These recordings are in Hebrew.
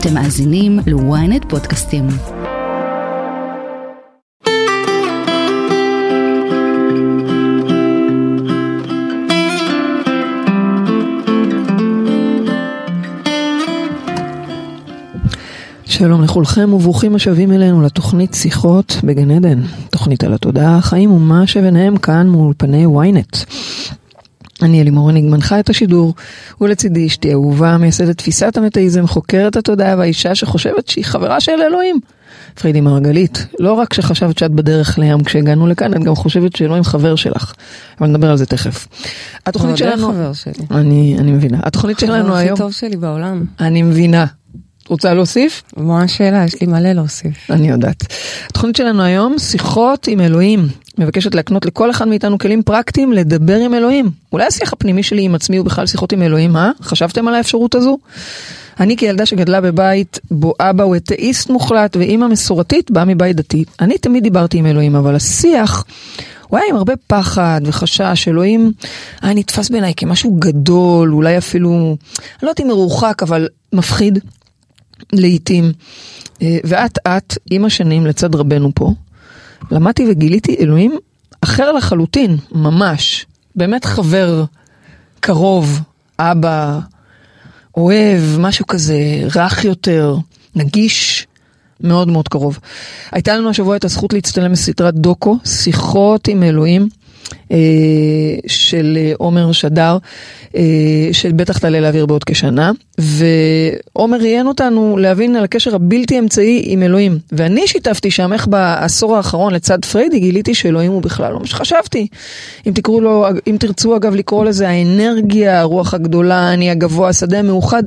אתם מאזינים ל-ynet פודקאסטים. שלום לכולכם וברוכים השבים אלינו לתוכנית שיחות בגן עדן, תוכנית על התודעה, החיים ומה שביניהם כאן מאולפני ynet. אני אלימור הניג מנחה את השידור, ולצידי אשתי אהובה, מייסדת תפיסת המטאיזם, חוקרת התודעה והאישה שחושבת שהיא חברה של אלוהים. פרידי מרגלית, לא רק שחשבת שאת בדרך לים כשהגענו לכאן, את גם חושבת שאלוהים חבר שלך. אבל נדבר על זה תכף. התוכנית שלנו... חבר שלי. אני, אני מבינה. התוכנית שלנו היום... הכי טוב שלי בעולם. אני מבינה. רוצה להוסיף? מה השאלה? יש לי מלא להוסיף. אני יודעת. התוכנית שלנו היום, שיחות עם אלוהים. מבקשת להקנות לכל אחד מאיתנו כלים פרקטיים לדבר עם אלוהים. אולי השיח הפנימי שלי עם עצמי הוא בכלל שיחות עם אלוהים, אה? חשבתם על האפשרות הזו? אני כילדה שגדלה בבית בו אבא הוא אתאיסט מוחלט ואימא מסורתית באה מבית דתי. אני תמיד דיברתי עם אלוהים, אבל השיח הוא היה עם הרבה פחד וחשש, אלוהים היה נתפס בעיניי כמשהו גדול, אולי אפילו, אני לא יודעת אם מרוחק, אבל מפחיד. לעיתים. אה, ואט אט, עם השנים לצד רבנו פה, למדתי וגיליתי אלוהים אחר לחלוטין, ממש. באמת חבר קרוב, אבא, אוהב, משהו כזה, רך יותר, נגיש, מאוד מאוד קרוב. הייתה לנו השבוע את הזכות להצטלם בסדרת דוקו, שיחות עם אלוהים. אה, של אה, עומר שדר, אה, שבטח תעלה לאוויר בעוד כשנה, ועומר ראיין אותנו להבין על הקשר הבלתי אמצעי עם אלוהים. ואני שיתפתי שם איך בעשור האחרון לצד פריידי גיליתי שאלוהים הוא בכלל לא מה שחשבתי. אם תקראו לו, אם תרצו אגב לקרוא לזה האנרגיה, הרוח הגדולה, אני הגבוה, השדה המאוחד.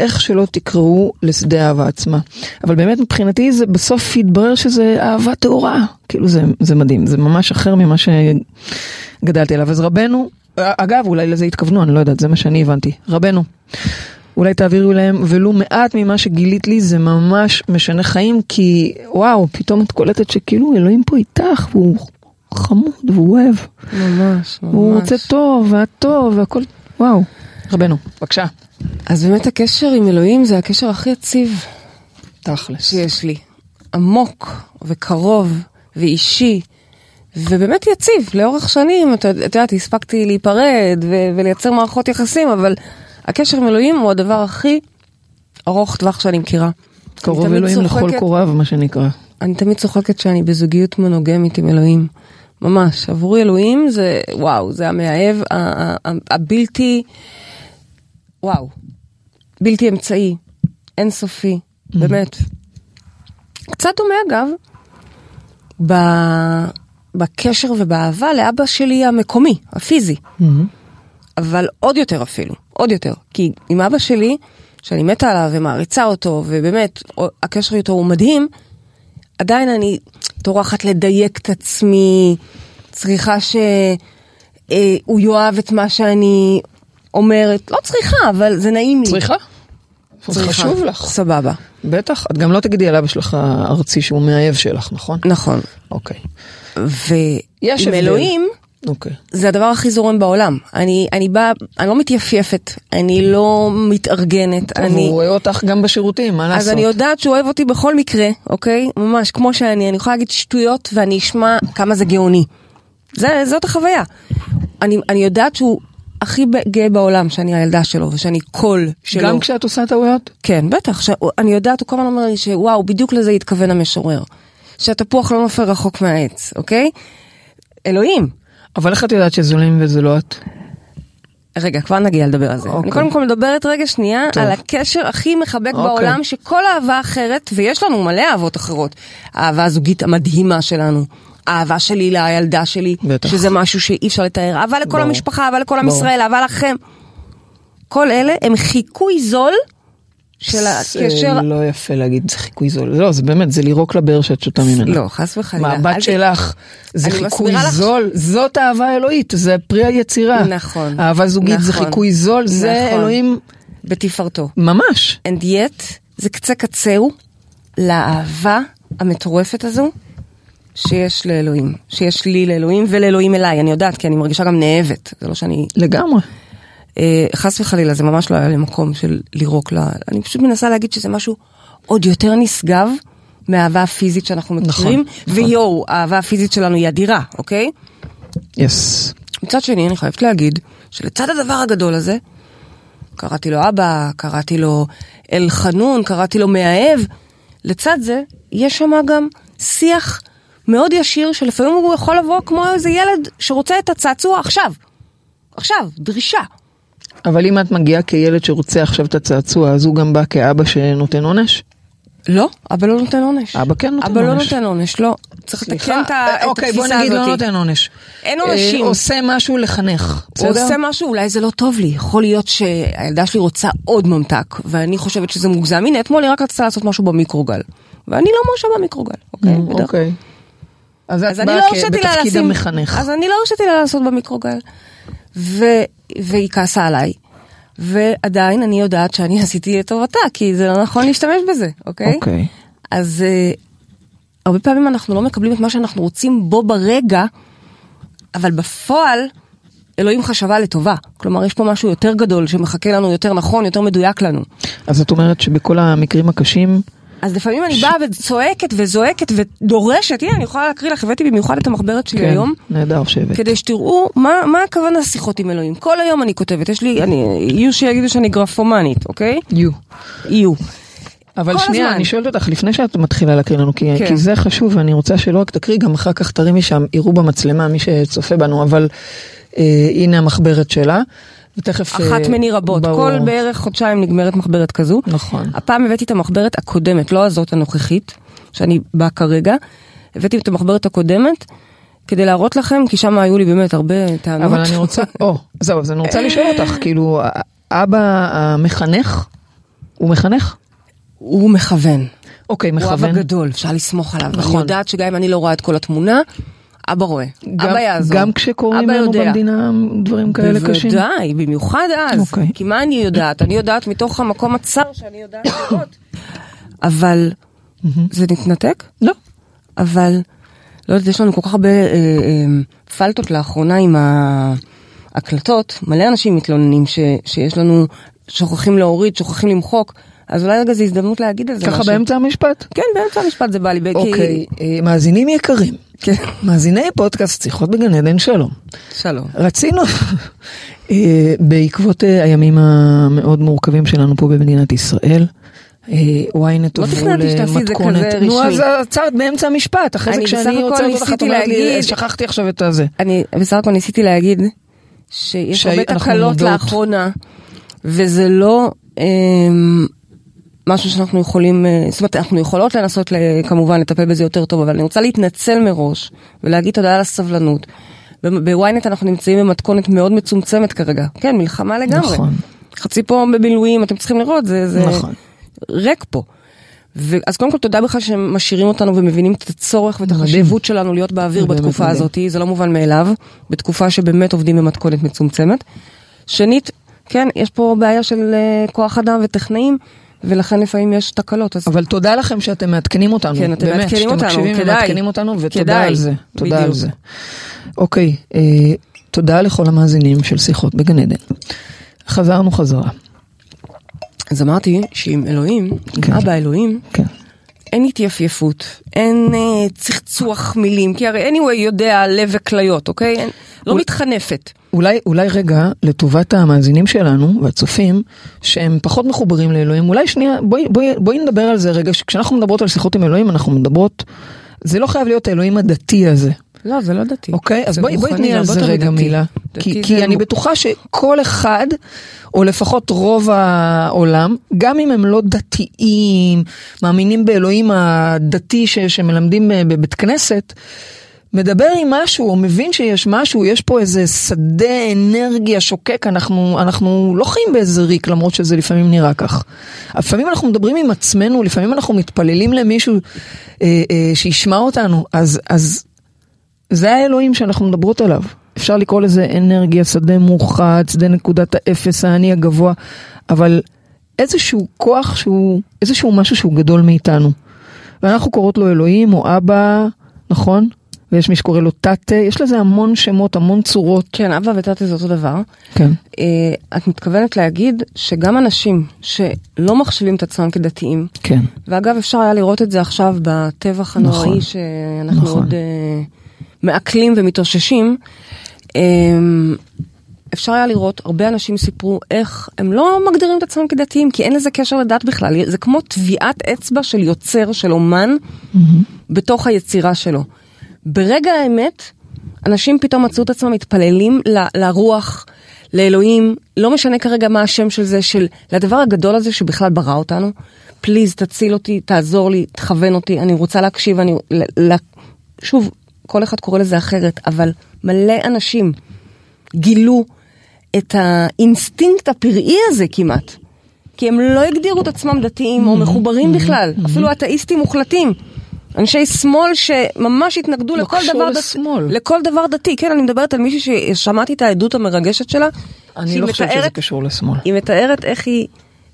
איך שלא תקראו לשדה האהבה עצמה. אבל באמת מבחינתי זה בסוף יתברר שזה אהבה טהורה. כאילו זה, זה מדהים, זה ממש אחר ממה שגדלתי עליו. אז רבנו, אגב אולי לזה התכוונו, אני לא יודעת, זה מה שאני הבנתי. רבנו, אולי תעבירו להם ולו מעט ממה שגילית לי, זה ממש משנה חיים, כי וואו, פתאום את קולטת שכאילו אלוהים פה איתך, והוא חמוד והוא אוהב. ממש, ממש. הוא רוצה טוב, ואת טוב, והכל, וואו. רבנו, בבקשה. אז באמת הקשר עם אלוהים זה הקשר הכי יציב. תכלס. שיש לי. עמוק וקרוב ואישי. ובאמת יציב, לאורך שנים, את יודעת, הספקתי להיפרד ו- ולייצר מערכות יחסים, אבל הקשר עם אלוהים הוא הדבר הכי ארוך טווח שאני מכירה. קרוב אלוהים צוחקת, לכל קוריו, מה שנקרא. אני תמיד צוחקת שאני בזוגיות מונוגמית עם אלוהים. ממש, עבורי אלוהים זה, וואו, זה המאהב הבלתי... וואו, בלתי אמצעי, אינסופי, mm-hmm. באמת. קצת דומה אגב, ב... בקשר ובאהבה לאבא שלי המקומי, הפיזי. Mm-hmm. אבל עוד יותר אפילו, עוד יותר. כי עם אבא שלי, שאני מתה עליו ומעריצה אותו, ובאמת, הקשר איתו הוא מדהים, עדיין אני טורחת לדייק את עצמי, צריכה שהוא אה, יאהב את מה שאני אומרת, לא צריכה, אבל זה נעים לי. צריכה? זה חשוב לך. סבבה. בטח, את גם לא תגידי על אבא שלך ארצי שהוא מאהב שלך, נכון? נכון. אוקיי. ועם אלוהים, אוקיי. זה הדבר הכי זורם בעולם. אני, אני באה, אני לא מתייפייפת, אני לא מתארגנת. טוב, אני... הוא רואה אותך גם בשירותים, מה לעשות? אז אני יודעת שהוא אוהב אותי בכל מקרה, אוקיי? ממש, כמו שאני, אני יכולה להגיד שטויות ואני אשמע כמה זה גאוני. זה, זאת החוויה. אני, אני יודעת שהוא הכי גאה בעולם שאני הילדה שלו ושאני קול שלו. גם כשאת עושה טעויות? כן, בטח. ש... אני יודעת, הוא כל הזמן אומר לי שוואו, בדיוק לזה התכוון המשורר. שהתפוח לא נופל רחוק מהעץ, אוקיי? אלוהים. אבל איך את יודעת לא את? רגע, כבר נגיע לדבר על זה. אוקיי. אני קודם כל מדברת רגע שנייה טוב. על הקשר הכי מחבק אוקיי. בעולם, שכל אהבה אחרת, ויש לנו מלא אהבות אחרות, האהבה הזוגית המדהימה שלנו. אהבה שלי לילדה שלי, בטח. שזה משהו שאי אפשר לתאר, אהבה לכל בוא. המשפחה, אהבה לכל עם ישראל, אהבה לכם. כל אלה הם חיקוי זול של הקשר... זה לא יפה להגיד זה חיקוי זול, לא, זה באמת, זה לירוק לבאר שאת שותה ממנה. לא, חס וחלילה. מה, הבת שלך, זה חיקוי זול, זאת אהבה אלוהית, זה פרי היצירה. נכון. אהבה זוגית נכון, זה חיקוי זול, נכון. זה אלוהים... בתפארתו. ממש. And yet, זה קצה קצהו לאהבה המטורפת הזו. שיש לאלוהים, שיש לי לאלוהים ולאלוהים אליי, אני יודעת, כי אני מרגישה גם נאהבת, זה לא שאני... לגמרי. אה, חס וחלילה, זה ממש לא היה לי מקום של לירוק לה. אני פשוט מנסה להגיד שזה משהו עוד יותר נשגב מהאהבה הפיזית שאנחנו מכירים, נכון. ויואו, האהבה הפיזית שלנו היא אדירה, אוקיי? יס. מצד שני, אני חייבת להגיד שלצד הדבר הגדול הזה, קראתי לו אבא, קראתי לו אלחנון, קראתי לו מאהב, לצד זה, יש שם גם שיח מאוד ישיר, שלפעמים הוא יכול לבוא כמו איזה ילד שרוצה את הצעצוע עכשיו. עכשיו, דרישה. אבל אם את מגיעה כילד שרוצה עכשיו את הצעצוע, אז הוא גם בא כאבא שנותן עונש? לא, אבא לא נותן עונש. אבא כן נותן אבא לא עונש. נותן עונש, לא. צריך לתקן את ה- את אוקיי, בוא התפיסה נגיד לא הזאת. נותן עונש. אין אה, עונשים. עושה משהו לחנך, בסדר? עושה משהו, אולי זה לא טוב לי. יכול להיות שהילדה שלי רוצה עוד ממתק, ואני חושבת שזה מוגזם. הנה, אתמול היא רק רצתה לעשות משהו במיקרוגל. ואני לא מרשה במיקרוגל, אוקיי? בדרך- אוקיי. אז את אז אני באה לא בתפקיד לשים... המחנך. אז אני לא הרשיתי לה לעשות במיקרוגל. ו... והיא כעסה עליי. ועדיין אני יודעת שאני עשיתי לטובתה, כי זה לא נכון להשתמש בזה, אוקיי? אוקיי. אז uh, הרבה פעמים אנחנו לא מקבלים את מה שאנחנו רוצים בו ברגע, אבל בפועל אלוהים חשבה לטובה. כלומר, יש פה משהו יותר גדול שמחכה לנו יותר נכון, יותר מדויק לנו. אז את אומרת שבכל המקרים הקשים, אז לפעמים אני באה וצועקת וזועקת ודורשת, הנה אני יכולה להקריא לך, הבאתי במיוחד את המחברת שלי כן, היום, נהדר שהבאת. כדי שתראו מה, מה הכוונה שיחות עם אלוהים. כל היום אני כותבת, יש לי, אני, יהיו שיגידו שאני גרפומנית, אוקיי? יו. יהיו. אבל שנייה, הזמן. אני שואלת אותך, לפני שאת מתחילה להקריא לנו, כי, כן. כי זה חשוב, ואני רוצה שלא רק תקריא, גם אחר כך תרימי שם, יראו במצלמה מי שצופה בנו, אבל אה, הנה המחברת שלה, ותכף... אחת אה, מני רבות, ברור. כל בערך חודשיים נגמרת מחברת כזו. נכון. הפעם הבאתי את המחברת הקודמת, לא הזאת הנוכחית, שאני באה כרגע. הבאתי את המחברת הקודמת כדי להראות לכם, כי שם היו לי באמת הרבה טענות. אבל אני רוצה, או, זהו, אז אני רוצה לשאול אותך, כאילו, אבא המחנך, הוא מחנך? הוא מכוון. אוקיי, הוא אבא מכוון. גדול, אפשר לסמוך עליו. נכון. אני יודעת שגם אם אני לא רואה את כל התמונה, אבא רואה. גם- אבא יעזור. גם כשקורים לנו יודע. במדינה דברים כאלה קשים? בוודאי, במיוחד אז. אוקיי. כי מה אני יודעת? אני יודעת מתוך המקום הצר שאני יודעת לראות. אבל זה נתנתק? לא. אבל, לא יודעת, יש לנו כל כך הרבה אה, אה, פלטות לאחרונה עם ההקלטות. מלא אנשים מתלוננים ש, שיש לנו, שוכחים להוריד, שוכחים למחוק. אז אולי רגע זו הזדמנות להגיד על זה ככה משהו. באמצע המשפט? כן, באמצע המשפט זה בא לי. כי- אוקיי, אה, מאזינים יקרים, כן. מאזיני פודקאסט שיחות בגן עדן שלום. שלום. רצינו, אה, בעקבות אה, הימים המאוד מורכבים שלנו פה במדינת ישראל, ynet לא עברו את זה למתכונת, נו. אז עצרת באמצע המשפט, אחרי זה כשאני אותך את ניסיתי אומרת לי, שכחתי עכשיו את הזה. אני בסך הכל ניסיתי להגיד שיש הרבה תקלות. לאחרונה, וזה לא אמ, משהו שאנחנו יכולים, אה, זאת אומרת, אנחנו יכולות לנסות ל- כמובן לטפל בזה יותר טוב, אבל אני רוצה להתנצל מראש ולהגיד תודה על הסבלנות. בוויינט אנחנו נמצאים במתכונת מאוד מצומצמת כרגע. כן, מלחמה לגמרי. נכון. חצי פה במילואים, אתם צריכים לראות, זה, זה נכון. ריק פה. אז קודם כל תודה בכלל שהם משאירים אותנו ומבינים את הצורך ואת. החשיבות שלנו להיות באוויר בתקופה. הזאת, זה לא מובן מאליו, בתקופה שבאמת עובדים במתכונת מצומצמת. שנית, כן, יש פה בעיה של uh, כוח אדם וטכנאים, ולכן לפעמים יש תקלות. אז אבל תודה לכם שאתם מעדכנים אותנו, כן, אתם באמת, מעדכנים שאתם אותנו, מקשיבים כדאי. ומעדכנים אותנו, ותודה כדאי, על זה, תודה בדיוק. על זה. אוקיי, אה, תודה לכל המאזינים של שיחות בגן עדן. חזרנו חזרה, אז אמרתי שעם אלוהים, כן. עם אבא אלוהים, כן. אין התייפייפות, אין אה, צחצוח מילים, כי הרי anyway יודע לב וכליות, אוקיי? אין, לא מתחנפת. אולי, אולי רגע, לטובת המאזינים שלנו והצופים, שהם פחות מחוברים לאלוהים, אולי שנייה, בואי, בואי, בואי נדבר על זה רגע, כשאנחנו מדברות על שיחות עם אלוהים, אנחנו מדברות, זה לא חייב להיות האלוהים הדתי הזה, לא, זה לא דתי. אוקיי? אז בואי, בואי תני על זה רגע מדתי. מילה. דתי כי, כי אני מ- בטוחה שכל אחד, או לפחות רוב העולם, גם אם הם לא דתיים, מאמינים באלוהים הדתי ש, שמלמדים ב- בבית כנסת, מדבר עם משהו, או מבין שיש משהו, יש פה איזה שדה אנרגיה שוקק, אנחנו, אנחנו לא חיים באיזה ריק, למרות שזה לפעמים נראה כך. לפעמים אנחנו מדברים עם עצמנו, לפעמים אנחנו מתפללים למישהו אה, אה, שישמע אותנו, אז, אז זה האלוהים שאנחנו מדברות עליו. אפשר לקרוא לזה אנרגיה, שדה מאוחד, שדה נקודת האפס, האני הגבוה, אבל איזשהו כוח שהוא, איזשהו משהו שהוא גדול מאיתנו. ואנחנו קוראות לו אלוהים או אבא, נכון? ויש מי שקורא לו תתה, יש לזה המון שמות, המון צורות. כן, אבא ותתה זה אותו דבר. כן. אה, את מתכוונת להגיד שגם אנשים שלא מחשיבים את עצמם כדתיים, כן. ואגב אפשר היה לראות את זה עכשיו בטבח הנוראי נכון. שאנחנו נכון. עוד אה, מעכלים ומתאוששים. אה, אפשר היה לראות, הרבה אנשים סיפרו איך הם לא מגדירים את עצמם כדתיים, כי אין לזה קשר לדת בכלל. זה כמו טביעת אצבע של יוצר, של אומן, בתוך היצירה שלו. ברגע האמת, אנשים פתאום מצאו את עצמם מתפללים ל- לרוח, לאלוהים, לא משנה כרגע מה השם של זה, של לדבר הגדול הזה שבכלל ברא אותנו. פליז, תציל אותי, תעזור לי, תכוון אותי, אני רוצה להקשיב, אני... ל- ל- שוב, כל אחד קורא לזה אחרת, אבל מלא אנשים גילו את האינסטינקט הפראי הזה כמעט. כי הם לא הגדירו את עצמם דתיים או מחוברים בכלל, אפילו אתאיסטים מוחלטים. אנשי שמאל שממש התנגדו לא לכל דבר לשמאל. לכל דבר דתי. כן, אני מדברת על מישהי ששמעתי את העדות המרגשת שלה. אני לא חושבת שזה מתארת- קשור לשמאל. היא מתארת איך היא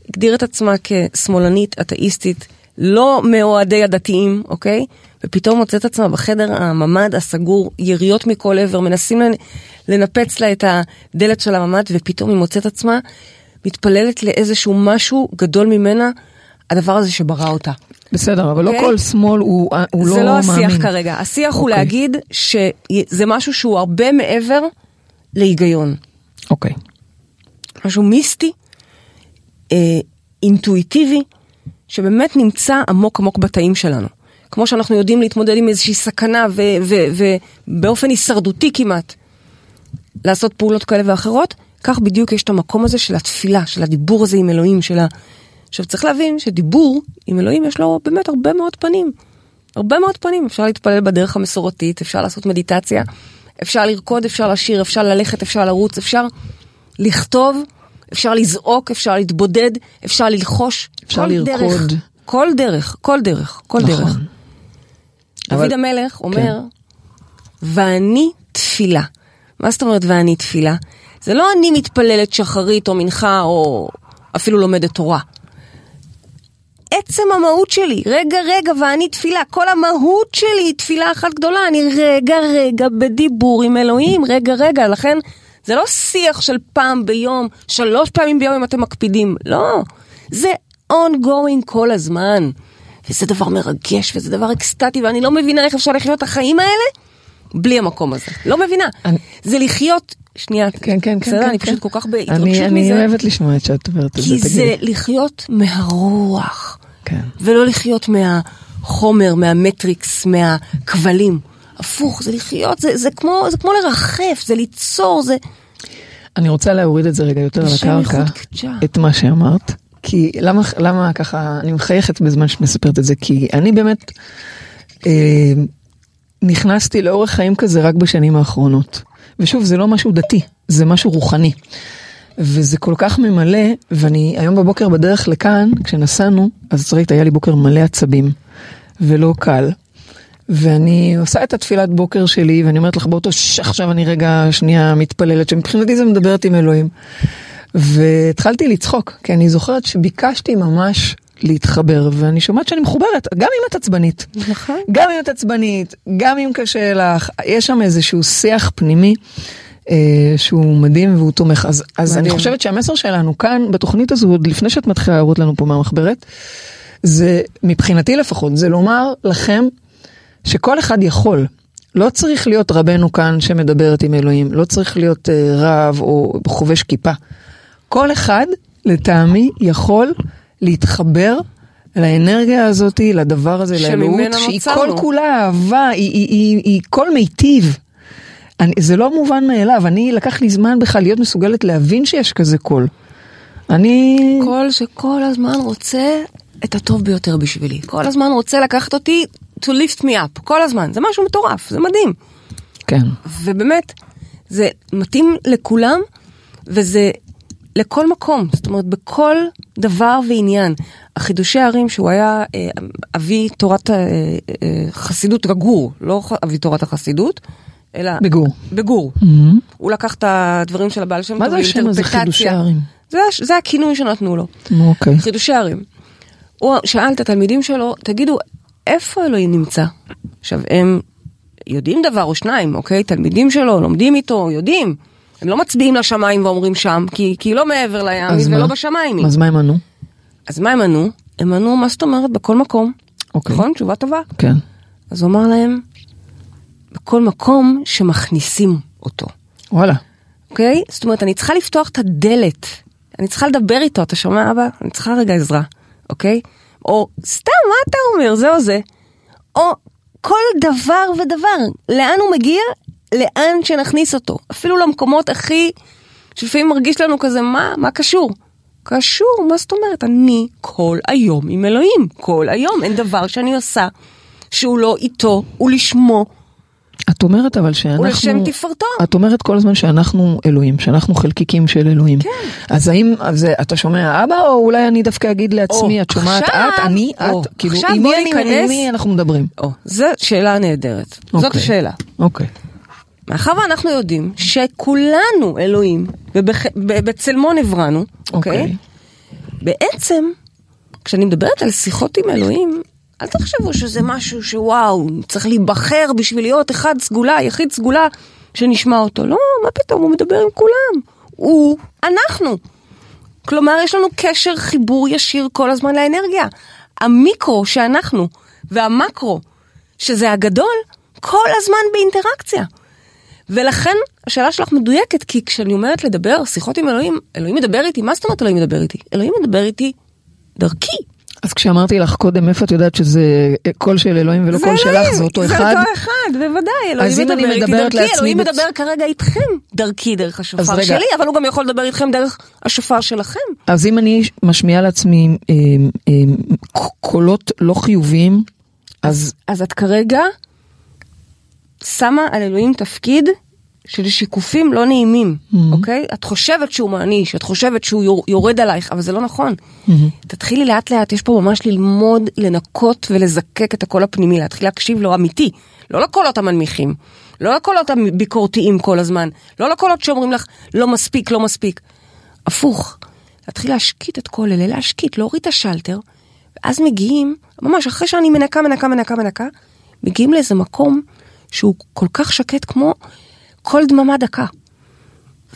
הגדירה את עצמה כשמאלנית, אתאיסטית, לא מאוהדי הדתיים, אוקיי? ופתאום מוצאת עצמה בחדר הממ"ד הסגור, יריות מכל עבר, מנסים לנ- לנפץ לה את הדלת של הממ"ד, ופתאום היא מוצאת עצמה מתפללת לאיזשהו משהו גדול ממנה, הדבר הזה שברא אותה. בסדר, אבל לא אוקיי? כל שמאל הוא הוא לא זה לא מאמין. השיח כרגע, השיח הוא אוקיי. להגיד שזה משהו שהוא הרבה מעבר להיגיון. אוקיי. משהו מיסטי, אה, אינטואיטיבי, שבאמת נמצא עמוק עמוק בתאים שלנו. כמו שאנחנו יודעים להתמודד עם איזושהי סכנה ובאופן הישרדותי כמעט, לעשות פעולות כאלה ואחרות, כך בדיוק יש את המקום הזה של התפילה, של הדיבור הזה עם אלוהים, של ה... עכשיו צריך להבין שדיבור עם אלוהים יש לו באמת הרבה מאוד פנים. הרבה מאוד פנים, אפשר להתפלל בדרך המסורתית, אפשר לעשות מדיטציה, אפשר לרקוד, אפשר לשיר, אפשר ללכת, אפשר לרוץ, אפשר לכתוב, אפשר לזעוק, אפשר להתבודד, אפשר ללחוש. אפשר כל לרקוד. דרך, כל דרך, כל דרך, כל נכון. דרך. אבל- דוד המלך אומר, ואני תפילה. מה זאת אומרת ואני תפילה? זה לא אני מתפללת שחרית או מנחה או אפילו לומדת תורה. עצם המהות שלי, רגע רגע ואני תפילה, כל המהות שלי היא תפילה אחת גדולה, אני רגע רגע בדיבור עם אלוהים, רגע רגע, לכן זה לא שיח של פעם ביום, שלוש פעמים ביום אם אתם מקפידים, לא, זה ongoing כל הזמן, וזה דבר מרגש וזה דבר אקסטטי ואני לא מבינה איך אפשר לחיות את החיים האלה בלי המקום הזה, לא מבינה, אני- זה לחיות, שנייה, כן, כן, כן. בסדר, כן, אני כן. פשוט כל כך אני- בהתרגשות אני מזה. אוהבת לשמוע את שאת אומרת את זה, כי זה תגידי. לחיות מהרוח, כן. ולא לחיות מהחומר, מהמטריקס, מהכבלים. הפוך, זה לחיות, זה, זה, כמו, זה כמו לרחף, זה ליצור, זה... אני רוצה להוריד את זה רגע יותר קדשה. את מה שאמרת. כי למה, למה ככה, אני מחייכת בזמן שאת מספרת את זה, כי אני באמת אה, נכנסתי לאורך חיים כזה רק בשנים האחרונות. ושוב, זה לא משהו דתי, זה משהו רוחני. וזה כל כך ממלא, ואני היום בבוקר בדרך לכאן, כשנסענו, אז ראית, היה לי בוקר מלא עצבים, ולא קל. ואני עושה את התפילת בוקר שלי, ואני אומרת לך באותו ש... עכשיו אני רגע שנייה מתפללת, שמבחינתי זה מדברת עם אלוהים. והתחלתי לצחוק, כי אני זוכרת שביקשתי ממש להתחבר, ואני שומעת שאני מחוברת, גם אם את עצבנית. נכון. גם אם את עצבנית, גם אם קשה לך, יש שם איזשהו שיח פנימי. אה, שהוא מדהים והוא תומך. אז, אז אני. חושבת שהמסר שלנו כאן בתוכנית הזו, עוד לפני שאת מתחילה להראות לנו פה מהמחברת, זה מבחינתי לפחות, זה לומר לכם שכל אחד יכול. לא צריך להיות רבנו כאן שמדברת עם אלוהים, לא צריך להיות אה, רב או חובש כיפה. כל אחד, לטעמי, יכול להתחבר לאנרגיה הזאת, לדבר הזה, לאלוהות, שהיא נוצרנו. כל כולה אהבה, היא, היא, היא, היא כל מיטיב. אני, זה לא מובן מאליו, אני, לקח לי זמן בכלל להיות מסוגלת להבין שיש כזה קול. אני... קול שכל הזמן רוצה את הטוב ביותר בשבילי. כל הזמן רוצה לקחת אותי to lift me up. כל הזמן. זה משהו מטורף, זה מדהים. כן. ובאמת, זה מתאים לכולם, וזה לכל מקום, זאת אומרת, בכל דבר ועניין. החידושי הערים, שהוא היה אה, אבי תורת אה, אה, חסידות הגור, לא אבי תורת החסידות, אלא... בגור. בגור. הוא לקח את הדברים של הבעל שם מה זה השם הזה. חידושי הערים? זה, זה הכינוי שנתנו לו. אוקיי. חידושי ערים. הוא שאל את התלמידים שלו, תגידו, איפה אלוהים נמצא? עכשיו, הם יודעים דבר או שניים, אוקיי? תלמידים שלו, לומדים איתו, יודעים. הם לא מצביעים לשמיים ואומרים שם, כי, כי לא מעבר לים ולא? בשמיים. אז מה הם ענו? אז מה הם ענו? הם ענו, מה זאת אומרת? בכל מקום. אוקיי. נכון? תשובה טובה. כן. אז הוא אמר להם, בכל מקום שמכניסים אותו. וואלה. אוקיי? זאת אומרת, אני צריכה לפתוח את הדלת. אני צריכה לדבר איתו, אתה שומע אבא? אני צריכה רגע עזרה, אוקיי? או סתם, מה אתה אומר? זה או זה. או כל דבר ודבר. לאן הוא מגיע? לאן שנכניס אותו. אפילו למקומות הכי... שלפעמים מרגיש לנו כזה, מה? מה קשור? קשור, מה זאת אומרת? אני כל היום עם אלוהים. כל היום. אין דבר שאני עושה שהוא לא איתו, הוא לשמו. את אומרת אבל שאנחנו... ולשם תפארתו. את אומרת כל הזמן שאנחנו אלוהים, שאנחנו חלקיקים של אלוהים. כן. אז האם אז אתה שומע אבא, או אולי אני דווקא אגיד לעצמי, או, את שומעת עכשיו, את, אני, או, את, כאילו, עם מי אני, עם מי אנחנו מדברים? או, זו שאלה נהדרת. זאת אוקיי. השאלה. אוקיי. מאחר ואנחנו יודעים שכולנו אלוהים, ובצלמו נבראנו, אוקיי? אוקיי. בעצם, כשאני מדברת על שיחות עם אלוהים, אל תחשבו שזה משהו שוואו, צריך להיבחר בשביל להיות אחד סגולה, יחיד סגולה, שנשמע אותו. לא, מה פתאום, הוא מדבר עם כולם. הוא, אנחנו. כלומר, יש לנו קשר, חיבור ישיר כל הזמן לאנרגיה. המיקרו שאנחנו, והמקרו, שזה הגדול, כל הזמן באינטראקציה. ולכן השאלה שלך מדויקת, כי כשאני אומרת לדבר, שיחות עם אלוהים, אלוהים מדבר איתי, מה זאת אומרת אלוהים מדבר איתי? אלוהים מדבר איתי דרכי. אז כשאמרתי לך קודם, איפה את יודעת שזה קול של אלוהים ולא קול שלך, זה אותו אחד? זה אותו אחד, בוודאי, אלוהים מדבר איתי דרכי, אלוהים בצ- מדבר כרגע איתכם דרכי, דרך השופר. שלי, אבל הוא גם יכול לדבר איתכם דרך השופר שלכם. אז אם אני משמיעה לעצמי אה, אה, קולות לא חיוביים, אז אז את כרגע שמה על אלוהים תפקיד של שיקופים לא נעימים, אוקיי? את חושבת שהוא מעניש, את חושבת שהוא יור- יורד עלייך, אבל זה לא נכון. תתחילי לאט לאט, יש פה ממש ללמוד, לנקות ולזקק את הקול הפנימי, להתחיל להקשיב לו אמיתי, לא לקולות המנמיכים, לא לקולות הביקורתיים כל הזמן, לא לקולות שאומרים לך לא מספיק, לא מספיק. הפוך, להתחיל להשקיט את כל אלה, להשקיט, להוריד את השלטר, ואז מגיעים, ממש אחרי שאני מנקה, מנקה, מנקה, מנקה, מגיעים לאיזה מקום שהוא כל כך שקט כמו כל דממה דקה.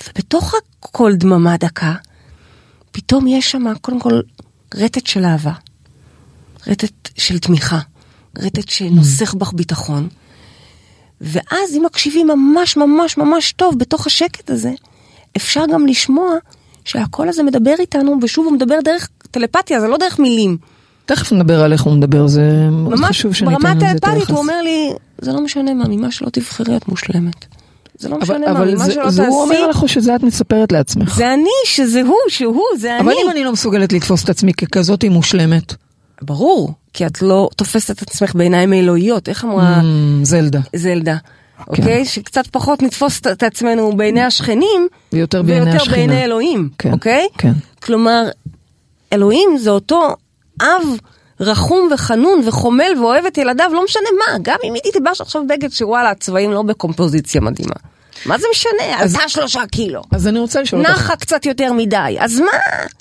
ובתוך הכל דממה דקה, פתאום יש שם קודם כל רטט של אהבה, רטט של תמיכה, רטט שנוסך בך ביטחון. ואז אם מקשיבים ממש ממש ממש טוב בתוך השקט הזה, אפשר גם לשמוע שהקול הזה מדבר איתנו, ושוב הוא מדבר דרך טלפתיה, זה לא דרך מילים. תכף נדבר על איך הוא מדבר, זה ממש חשוב שניתן ברמה לזה את הטלפתית היחס. הוא אומר לי, זה לא משנה מה, ממה שלא תבחרי את מושלמת. זה לא אבל, משנה מה, אבל ממה זה, שלא זה הוא אומר תעשי, לך שזה את מספרת לעצמך. זה אני, שזה הוא, שהוא, זה אני. אבל אם אני לא מסוגלת לתפוס את עצמי ככזאת מושלמת, ברור, כי את לא תופסת את עצמך בעיניים אלוהיות, איך אמרה mm, זלדה, זלדה, אוקיי? שקצת פחות נתפוס את- עצמנו בעיני השכנים, ויותר בעיני ויותר השכינה. בעיני אלוהים, כן, אוקיי? כן. כלומר, אלוהים זה אותו אב רחום וחנון וחומל ואוהב את ילדיו, לא משנה מה, גם אם הייתי תלבש עכשיו בגד שוואלה, הצבעים לא בקומפוזיציה מדהימה. מה זה משנה? עלתה שלושה קילו. אז אני רוצה לשאול אותך, נחה קצת יותר מדי, אז מה?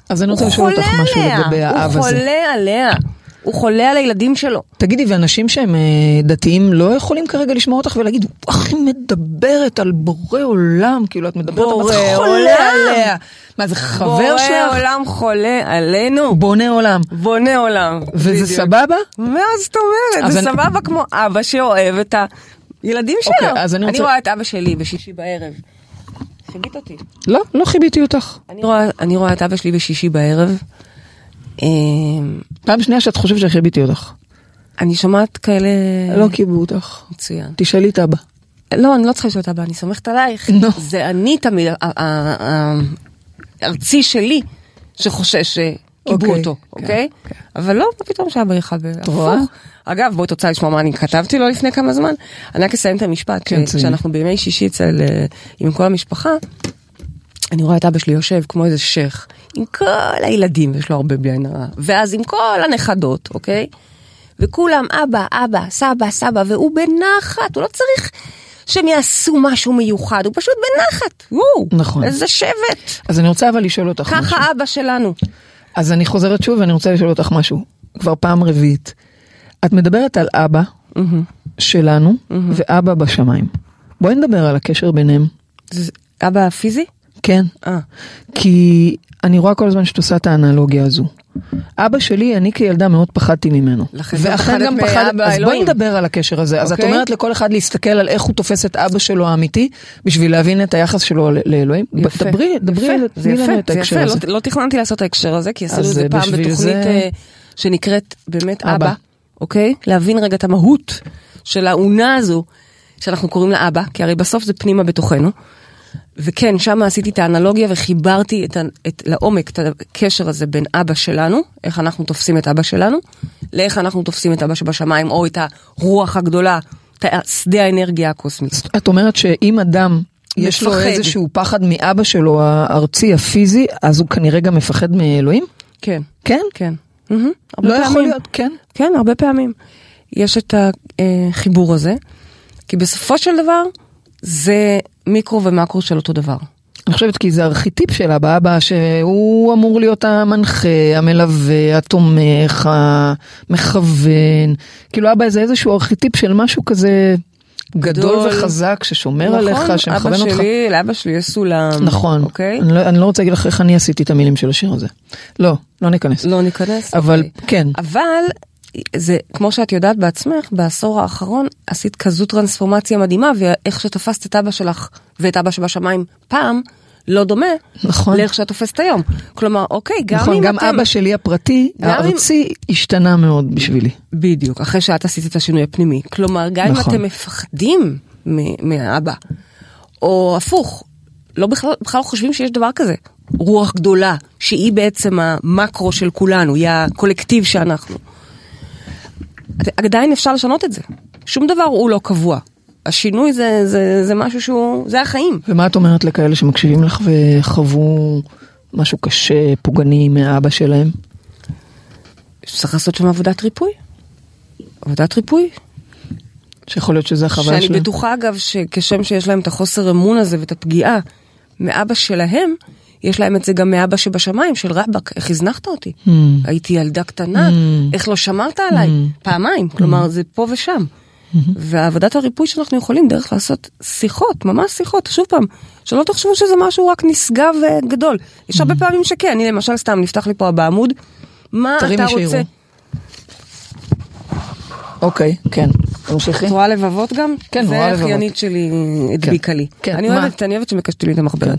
אז אני רוצה הוא לשאול אותך משהו לגבי האב הוא הזה. חולה עליה, הוא חולה על הילדים שלו. תגידי, ואנשים שהם אה, דתיים לא יכולים כרגע לשמוע אותך ולהגיד, איך היא מדברת על בורא עולם, כאילו את מדברת, בורא אבל חולה עולם. עליה. מה זה חבר בורא שלך? עולם חולה עלינו. בונה עולם. בונה עולם. וזה. סבבה? מה זאת אומרת? זה סבבה כמו אבא שאוהב את הילדים שלו. אוקיי, אני רואה את אבא שלי בשישי בערב. חיבית אותי. לא, לא חיביתי אותך. אני רואה, אני רואה את אבא שלי בשישי בערב. אמ, פעם שנייה שאת חושבת שחיביתי אותך. אני שומעת כאלה... לא קיבלו אותך. מצוין. תשאלי את אבא. לא, אני לא צריכה לשאול את אבא, אני סומכת עלייך. נו. זה אני תמיד, הארצי שלי, שחושש שקיבו אוקיי, אותו, כן, אוקיי? כן. אבל לא, מה פתאום שאבא. רואה? הפוך. אגב, בואי תוצאה לשמוע מה אני כתבתי לו לפני כמה זמן. אני רק אסיים את המשפט. כן, צייני. כשאנחנו בימי שישי אצל, אה, עם כל המשפחה, אני רואה את אבא שלי יושב כמו איזה שייח, עם כל הילדים, יש לו הרבה בלי עין הרע, ואז עם כל הנכדות, אוקיי? וכולם אבא, אבא, סבא, סבא, והוא בנחת, הוא לא צריך שהם יעשו משהו מיוחד, הוא פשוט בנחת. וואו, נכון. איזה שבט. אז אני רוצה אבל לשאול אותך משהו. ככה אבא שלנו. אז אני חוזרת שוב ואני רוצה לשאול אותך משהו. כבר פעם רביעית. את מדברת על אבא שלנו ואבא בשמיים. בואי נדבר על הקשר ביניהם. זה אבא הפיזי? כן. אה. כי אני רואה כל הזמן שאת עושה את האנלוגיה הזו. אבא שלי, אני כילדה מאוד פחדתי ממנו. לכן גם ואכן פחדת גם פחדת, אז בואי. נדבר על הקשר הזה. אז את אוקיי. אומרת לכל אחד להסתכל על איך הוא תופס את אבא שלו האמיתי, בשביל להבין את היחס שלו לאלוהים. יפה. דברי, דברי, יפה, זה תני יפה, לנו את זה ההקשר יפה, הזה. לא, לא תכננתי לעשות את ההקשר הזה, כי עשינו את זה פעם בתוכנית זה- אה, שנקראת באמת אבא. אבא, אוקיי? להבין רגע את המהות של האונה הזו, שאנחנו קוראים לה אבא, כי הרי בסוף זה פנימה בתוכנו. וכן, שם עשיתי את האנלוגיה וחיברתי את, את, לעומק את הקשר הזה בין אבא שלנו, איך אנחנו תופסים את אבא שלנו, לאיך אנחנו תופסים את אבא שבשמיים, או את הרוח הגדולה, את שדה האנרגיה הקוסמית. את אומרת שאם אדם יש לו מפחד. איזשהו פחד מאבא שלו הארצי הפיזי, אז הוא כנראה גם מפחד מאלוהים? כן, כן? כן. הרבה לא יכול פעמים. להיות, כן. כן, הרבה פעמים. יש את החיבור הזה, כי בסופו של דבר זה מיקרו ומקרו של אותו דבר. אני חושבת כי זה ארכיטיפ של אבא, אבא שהוא אמור להיות המנחה, המלווה, התומך, המכוון. כאילו אבא זה איזשהו ארכיטיפ של משהו כזה גדול גדול. וחזק ששומר עליך, שמכוון נכון, אבא אותך. שלי, לאבא שלי יש סולם. נכון. אוקיי? אני לא, אני לא רוצה להגיד לך איך אני עשיתי את המילים של השיר הזה. לא, לא ניכנס. לא ניכנס. אבל אוקיי. כן, אבל זה, כמו שאת יודעת בעצמך, בעשור האחרון עשית כזו טרנספורמציה מדהימה, ואיך שתפסת את אבא שלך ואת אבא שבשמיים פעם, לא דומה נכון. לאיך שאת תופסת היום. כלומר, אוקיי, גם נכון, אם גם אתם... אבא שלי הפרטי, גם אם- הארצי, השתנה מאוד בשבילי. בדיוק, אחרי שאת עשית את השינוי הפנימי. כלומר, גם נכון. אם אתם מפחדים מ- מהאבא, או הפוך, לא בכלל, בכלל לא חושבים שיש דבר כזה. רוח גדולה, שהיא בעצם המקרו של כולנו, היא הקולקטיב שאנחנו. עדיין אפשר לשנות את זה. שום דבר הוא לא קבוע. השינוי זה, זה, זה משהו שהוא, זה החיים. ומה את אומרת לכאלה שמקשיבים לך וחוו משהו קשה, פוגעני מאבא שלהם? צריך לעשות שם עבודת ריפוי. עבודת ריפוי, שיכול להיות שזה החוויה שאני שלהם? בטוחה אגב שכשם שיש להם את החוסר אמון הזה ואת הפגיעה מאבא שלהם, יש להם את זה גם מאבא שבשמיים, של רבאק, איך הזנחת אותי? Hmm. הייתי ילדה קטנה, Hmm. איך לא שמרת עליי? פעמיים, כלומר זה פה ושם. Hmm. ועבודת הריפוי שאנחנו יכולים דרך לעשות שיחות, ממש שיחות, שוב פעם, שלא תחשבו שזה משהו רק נשגב וגדול. יש הרבה Hmm. פעמים שכן, אני למשל סתם נפתח לי פה בעמוד, מה אתה שיראו. רוצה? אוקיי, כן. תמשיכי. את רואה לבבות גם? כן, זה רואה לבבות. האחיינית שלי הדביקה לי. כן, אני מה? אוהבת, אני אוהבת שמקשטו לי את המחברת. אה,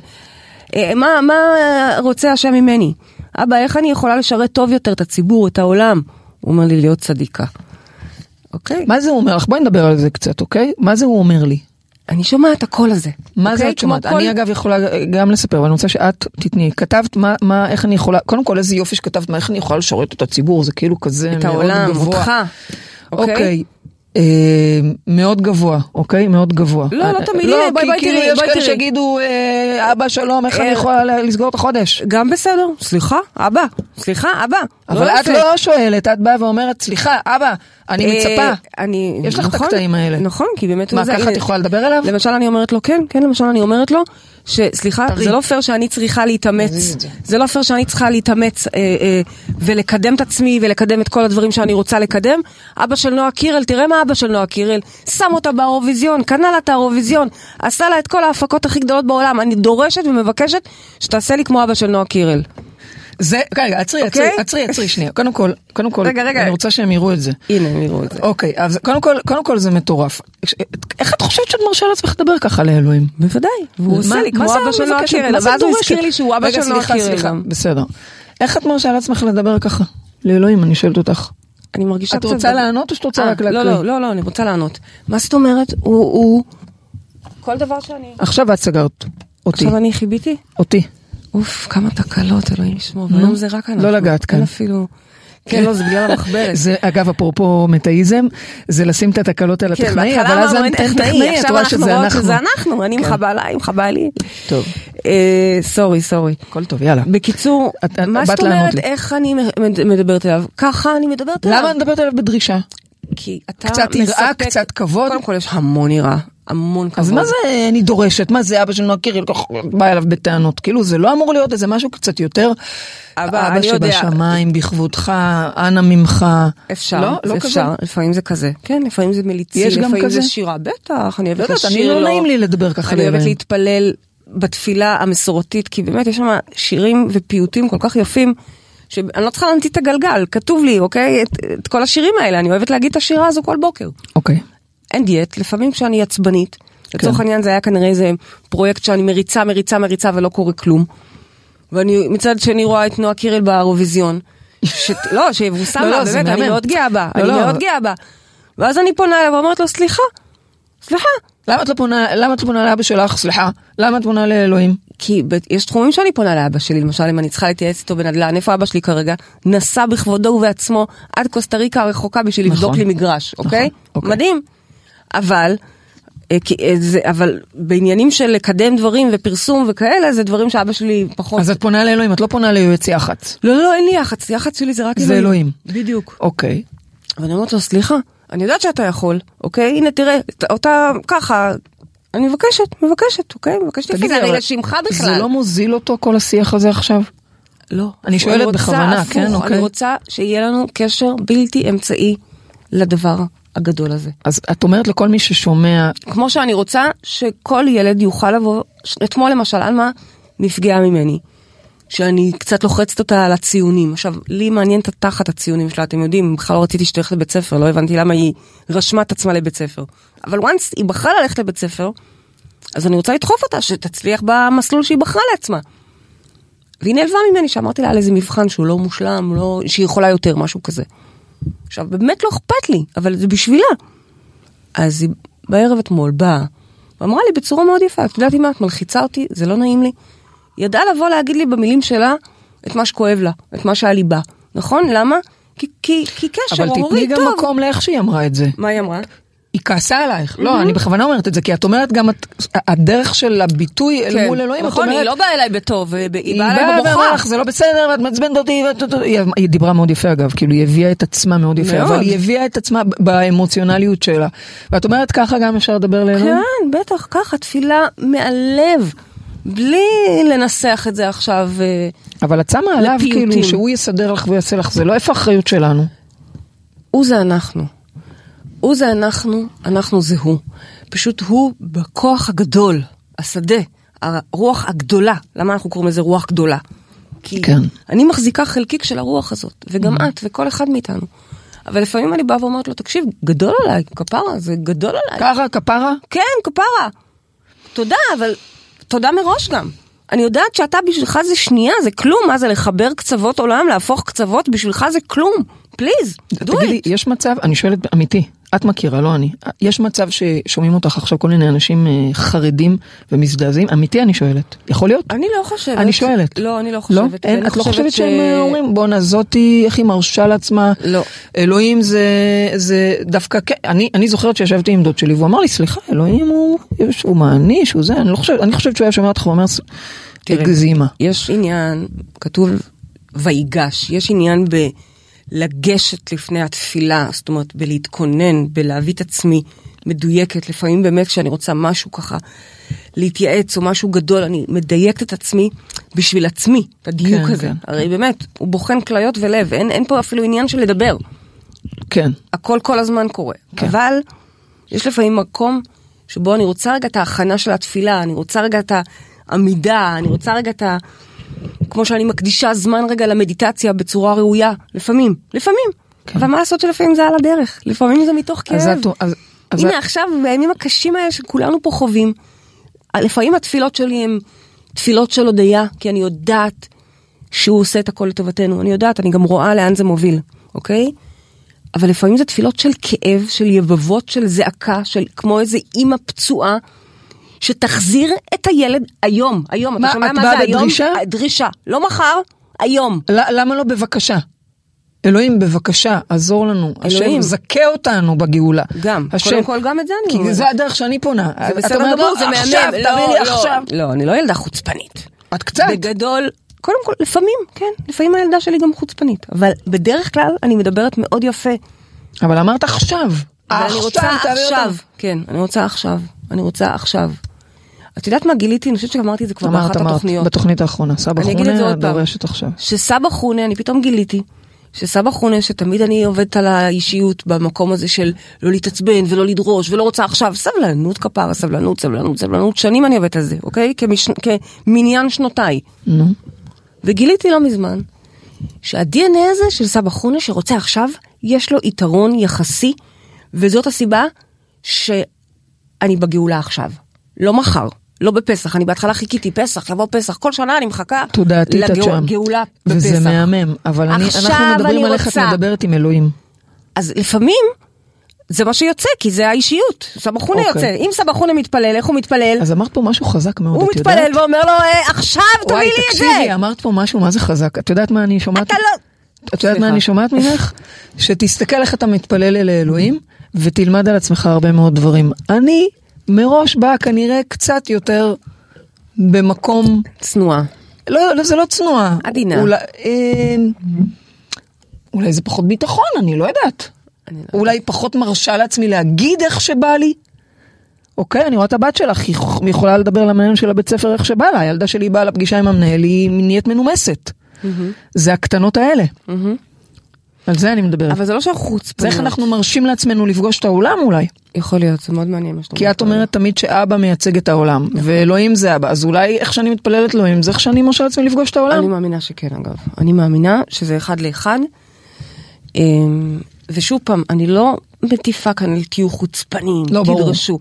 מה, מה רוצה השם ממני? אבא, איך אני יכולה לשרת טוב יותר את הציבור, את העולם? הוא אומר לי להיות צדיקה. אוקיי? מה זה הוא אומר לך? בואי נדבר על זה קצת, אוקיי? מה זה הוא אומר לי? אני שומעת את הקול הזה. מה זה אוקיי? את שומעת? כל- אני אגב יכולה גם לספר, אבל אני רוצה שאת תתני. כתבת מה, מה, איך אני יכולה, קודם כל איזה יופי שכתבת, מה, איך אני יכולה לשרת את הציבור, זה כאילו כזה את מאוד העולם, גבוה. אותך. אוקיי? אוקיי. אה, מאוד גבוה, אוקיי? מאוד גבוה. לא, לא אה, תמיד, לא, בואי, בואי כאילו תראי, יש בואי כאלה. שיגידו, אה, אבא שלום, איך אני אה, יכולה ל- לסגור את החודש? גם בסדר, סליחה, אבא, סליחה, אבא. אבל לא את. לא שואלת, את באה ואומרת, סליחה, אבא, אני אה, מצפה. אני, יש לך את נכון, הקטעים האלה. נכון, כי באמת... מה, ככה את יכולה לדבר אליו? למשל אני אומרת לו, כן, כן, למשל אני אומרת לו, שסליחה, טרי. זה לא פייר שאני צריכה להתאמץ, זה. זה לא פייר שאני צריכה להתאמץ אה, אה, ולקדם את עצמי ולקדם את כל הדברים שאני רוצה לקדם. אבא של נועה קירל, תראה מה אבא של נועה קירל, שם אותה באירוויזיון, קנה לה את האירוויזיון, עשה לה את כל ההפקות הכי גדולות בעולם, אני דורשת ומבקשת שתעשה לי כמו אבא של נועה קירל. זה, רגע, עצרי, עצרי, אוקיי? עצרי, עצרי שנייה. קודם כל, קודם כל, רגע, רגע. אני רוצה שהם יראו את זה. הנה, הם יראו את זה. אוקיי, אז קודם כל, קודם כל זה מטורף. איך את חושבת שאת מרשה לעצמך לדבר ככה לאלוהים? בוודאי, והוא עושה לי מה כמו אבא של נועה מבקשת? קירל, מה זה ואז הוא? הזכיר לי שהוא אבא רגע, של נועה סליחה, קירל סליחה, גם. בסדר. איך את מרשה לעצמך לדבר ככה? לאלוהים, אני שואלת אותך. אני מרגישה את קצת... רוצה לענות או שאת רוצה אה, רק לא, להקריא? לא, לא, לא, אני רוצה לענות. מה זאת אומרת? הוא, הוא... כל דבר שאני... עכשיו את סגרת אותי. עכשיו אני חיביתי? אותי. אוף, כמה תקלות, אלוהים ישמור. והיום זה רק אנחנו. לא לגעת כאן. אין אפילו... כן, לא, זה בגלל המחברת. זה אגב אפרופו מטאיזם זה לשים את התקלות על כן, הטכנאי אבל אז אין טכנאי, את עכשיו רואה אנחנו שזה רואות אנחנו. שזה אנחנו, אני כן. מכבה עליי, מכבה עלי. טוב. אה, סורי, סורי. הכל טוב יאללה. בקיצור, מה זאת אומרת. איך אני מד- מדברת אליו? ככה אני מדברת אליו. למה את מדברת עליו בדרישה? כי אתה קצת יראה, מספק- קצת כבוד? קודם כל יש המון יראה, המון כבוד. אז מה זה אני דורשת? מה זה אבא של נועה קירל כך בא אליו בטענות? כאילו זה לא אמור להיות איזה משהו קצת יותר אבא, אבא אני יודע. שבשמיים בכבודך, אנא ממך. אפשר, לא? לא אפשר, כזה? לפעמים זה כזה, כן, לפעמים זה מליצי, יש גם לפעמים כזה? זה שירה, בטח, אני לא אוהבת יודעת, אני לשיר לא לו, נעים לי לדבר ככה אני אוהבת. להתפלל בתפילה המסורתית, כי באמת יש שם שירים ופיוטים כל כך יפים, שאני לא צריכה להמציא את הגלגל, כתוב לי, אוקיי, את, את כל השירים האלה, אני אוהבת להגיד את השירה הזו כל בוקר. אוקיי. אין דיאט, לפעמים כשאני עצבנית, לצורך כן. העניין זה היה כנראה איזה פרויקט שאני מריצה, מריצה, מריצה ולא קורה כלום. ואני מצד שני רואה את נועה קירל באירוויזיון. ש... לא, שיבושם לא, לה, לא, באמת, אני. מאוד גאה בה, לא, אני לא. מאוד גאה בה. ואז אני פונה אליו ואומרת לו, סליחה, סליחה. למה את לא פונה, למה את פונה לאבא שלך? סליחה. למה את פונה לאלוהים? כי יש תחומים שאני פונה לאבא שלי, למשל אם אני צריכה להתייעץ איתו בנדל"ן, איפה אבא שלי כרגע? נסע בכבודו ובעצמו עד קוסטה ריקה הרחוקה בשביל נכון. לבדוק לי מגרש, אוקיי? אוקיי. מדהים. אבל, אה, אה, אבל בעניינים של לקדם דברים ופרסום וכאלה, זה דברים שאבא שלי פחות... אז את פונה לאלוהים, את לא פונה ליועץ יח"צ. לא, לא, לא, אין לי יח"צ, יח"צ שלי זה רק זה אלוהים. בדיוק. אוקיי. ואני אומרת לו, סליחה, אני יודעת שאתה יכול, אוקיי? הנה, תראה, אותה ככה, אני מבקשת, מבקשת, אוקיי? מבקשת תגידי, לפי זה, אבל לשמך בכלל. זה לא מוזיל אותו כל השיח הזה עכשיו? לא. אני שואלת רוצה בכוונה, הפוך, כן, אוקיי. אני רוצה שיהיה לנו קשר בלתי אמצעי לדבר הגדול הזה. אז את אומרת לכל מי ששומע, כמו שאני רוצה שכל ילד יוכל לבוא, אתמול למשל, עלמה נפגעה ממני. שאני קצת לוחצת אותה על הציונים. עכשיו, לי מעניין את התחת הציונים שלה, אתם יודעים, בכלל לא רציתי שתלך לבית ספר, לא הבנתי למה היא רשמה את עצמה לבית ספר. אבל once היא בחרה ללכת לבית ספר, אז אני רוצה לדחוף אותה, שתצליח במסלול שהיא בחרה לעצמה. והיא נעלבה ממני שאמרתי לה על איזה מבחן שהוא לא מושלם, לא, שהיא יכולה יותר, משהו כזה. עכשיו, באמת לא אכפת לי, אבל זה בשבילה. אז היא בערב אתמול באה, ואמרה לי בצורה מאוד יפה, את יודעת מה, את מלחיצה אותי, זה לא נעים לי. היא ידעה לבוא להגיד לי במילים שלה את מה שכואב לה, את מה שהיה לי בה. נכון? למה? כי, כי, כי קשר אבל תתני הורי גם טוב. מקום לאיך שהיא אמרה את זה. מה היא אמרה? היא כעסה עלייך. לא, אני בכוונה אומרת את זה, כי את אומרת גם, את- הדרך של הביטוי אל מול אלוהים, את נכון, היא אומרת, לא באה אליי בטוב, היא היא באה אליי. ואמרה לך, זה לא בסדר, ואת מעצבנת אותי, ואת- היא- היא דיברה מאוד יפה אגב, כאילו היא הביאה את עצמה מאוד יפה, מאוד. אבל היא הביאה את עצמה באמוציונליות שלה. ואת אומרת, ככה גם אפשר לדבר לאלוהים? כן, בטח, ככה, תפילה מהלב, בלי לנסח את זה עכשיו. אה, אבל את שמה עליו לפיוטים. כאילו שהוא יסדר לך ויעשה לך, זה לא איפה האחריות שלנו. הוא זה אנחנו. הוא זה אנחנו, אנחנו זה הוא. פשוט הוא בכוח הגדול, השדה, הרוח הגדולה. למה אנחנו קוראים לזה רוח גדולה? כי כן. אני מחזיקה חלקיק של הרוח הזאת, וגם את וכל אחד מאיתנו. אבל לפעמים אני באה ואומרת לו, תקשיב, גדול עליי, כפרה, זה גדול עליי. ככה, כפרה? כן, כפרה. תודה, אבל תודה מראש גם. אני יודעת שאתה בשבילך זה שנייה, זה כלום, מה זה לחבר קצוות עולם, להפוך קצוות, בשבילך זה כלום. פליז, do תגידי, it. יש מצב, אני שואלת אמיתי, את מכירה, לא אני, יש מצב ששומעים אותך עכשיו כל מיני אנשים אה, חרדים ומזדעזעים? אמיתי אני שואלת, יכול להיות? אני לא חושבת. אני שואלת. לא, אני לא לא? חושבת. אין, אני את לא חושבת ש- שהם אה, אומרים בואנה זאתי איך היא מרשה לעצמה לא. אלוהים זה זה דווקא כן אני אני זוכרת שישבתי עם דוד שלי והוא אמר לי סליחה אלוהים הוא יש- הוא מעניש הוא זה אני לא חושבת אני חושבת שהוא היה שומע אותך ואומר "ס- תראה, הגזימה יש עניין, כתוב ויגש, יש עניין בלגשת לפני התפילה, זאת אומרת בלהתכונן, בלהביא את עצמי מדויקת, לפעמים באמת כשאני רוצה משהו ככה להתייעץ או משהו גדול, אני מדייקת את עצמי בשביל עצמי, את הדיוק כן, הזה. כן. הרי באמת, הוא בוחן כליות ולב, אין, אין פה אפילו עניין של לדבר. כן הכל כל הזמן קורה. כן. אבל יש לפעמים מקום שבו אני רוצה רגע את ההכנה של התפילה, אני רוצה רגע את העמידה, אני רוצה רגע את ה... כמו שאני מקדישה זמן רגע למדיטציה בצורה ראויה, לפעמים, לפעמים. כן. אבל מה לעשות שלפעמים זה על הדרך, לפעמים זה מתוך כאב. אז את אז, אז הנה את- עכשיו, בימים הקשים האלה שכולנו פה חווים, לפעמים התפילות שלי הן תפילות של הודיה, כי אני יודעת שהוא עושה את הכל לטובתנו, אני יודעת, אני גם רואה לאן זה מוביל, אוקיי? אבל לפעמים זה תפילות של כאב, של יבבות, של זעקה, של כמו איזה אימא פצועה, שתחזיר את הילד היום, היום, מה, אתה שומע את מה זה היום? בדרישה? דרישה, לא מחר, היום. למה לא בבקשה? אלוהים בבקשה עזור לנו, השם אלוהים. זכה אותנו בגאולה. גם, השם, קודם כל גם את זה אני כי אומרת. זה הדרך שאני פונה. זה את בסדר אומרת, גמור, לא, זה עכשיו, מהמם. תביא לא, לי לא, עכשיו. לא, אני לא ילדה חוצפנית. את קצת. בגדול, קודם כל, לפעמים, כן, לפעמים הילדה שלי גם חוצפנית. אבל בדרך כלל אני מדברת מאוד יפה. אבל אמרת עכשיו. רוצה תביא אותם. עכשיו. כן, אני רוצה עכשיו. אני רוצה עכשיו. את יודעת מה גיליתי? אני חושבת שאמרתי את זה כבר באחת התוכניות. בתוכנית האחרונה. סבא אני אגיד את זה חונה עוד פעם. דורשת עכשיו. שסבא חונה, אני פתאום גיליתי, שסבא חונה, שתמיד אני עובדת על האישיות במקום הזה של לא להתעצבן ולא לדרוש ולא רוצה עכשיו, סבלנות כפרה, סבלנות, סבלנות, סבלנות, שנים אני עובדת על זה, אוקיי? כמש... כמניין שנותיי. נו. וגיליתי לא מזמן, שה-DNA הזה של סבא חונה שרוצה עכשיו, יש לו יתרון יחסי, וזאת הסיבה שאני בגאולה עכשיו, לא מחר. לא בפסח, אני בהתחלה חיכיתי פסח, יבוא פסח, כל שנה אני מחכה תודעתית את שם. לגאולה בפסח. וזה מהמם, אבל אני, אנחנו מדברים אני על איך את. מדברת עם אלוהים. אז לפעמים זה מה שיוצא, כי זה האישיות. סבא חונה אוקיי. יוצא. אם סבא חונה מתפלל, איך הוא מתפלל? אז אמרת פה משהו חזק מאוד, הוא את יודעת? מתפלל ואומר לו, "אה, עכשיו תביא וואי, לי את זה. תקשיבי, אמרת פה משהו, מה זה חזק? את יודעת מה אני שומעת? אתה לא... את יודעת מה. אני שומעת ממך? שתסתכל איך אתה מתפלל אל האלוהים, ותלמד על עצמך הרבה מאוד דברים. אני מראש באה כנראה קצת יותר במקום, צנועה. לא, לא, זה לא צנועה. עדינה. אולי, אה, אולי זה פחות ביטחון, אני לא יודעת. אני לא אולי פחות מרשה לעצמי להגיד איך שבא לי. אוקיי, אני רואה את הבת שלך, היא יכ- היא יכולה לדבר למנהל של הבית ספר איך שבא לה, הילדה שלי באה לפגישה עם המנהל, היא נהיית מנומסת. זה הקטנות האלה. על זה אני מדברת. אבל זה לא שאנחנו זה חוצפניות. איך אנחנו מרשים לעצמנו לפגוש את העולם אולי. יכול להיות, זה מאוד מעניין מה שאתה כי את אומרת תמיד שאבא מייצג את העולם, ואלוהים זה אבא, אז אולי איך שאני מתפללת אלוהים, זה איך שאני מרשה לעצמי לפגוש את אני העולם. מאמינה שכן אגב. אני מאמינה שזה אחד לאחד. אמ, ושוב פעם, אני לא מטיפה כאן על תהיו חוצפנים, לא, ברור. תדרשו.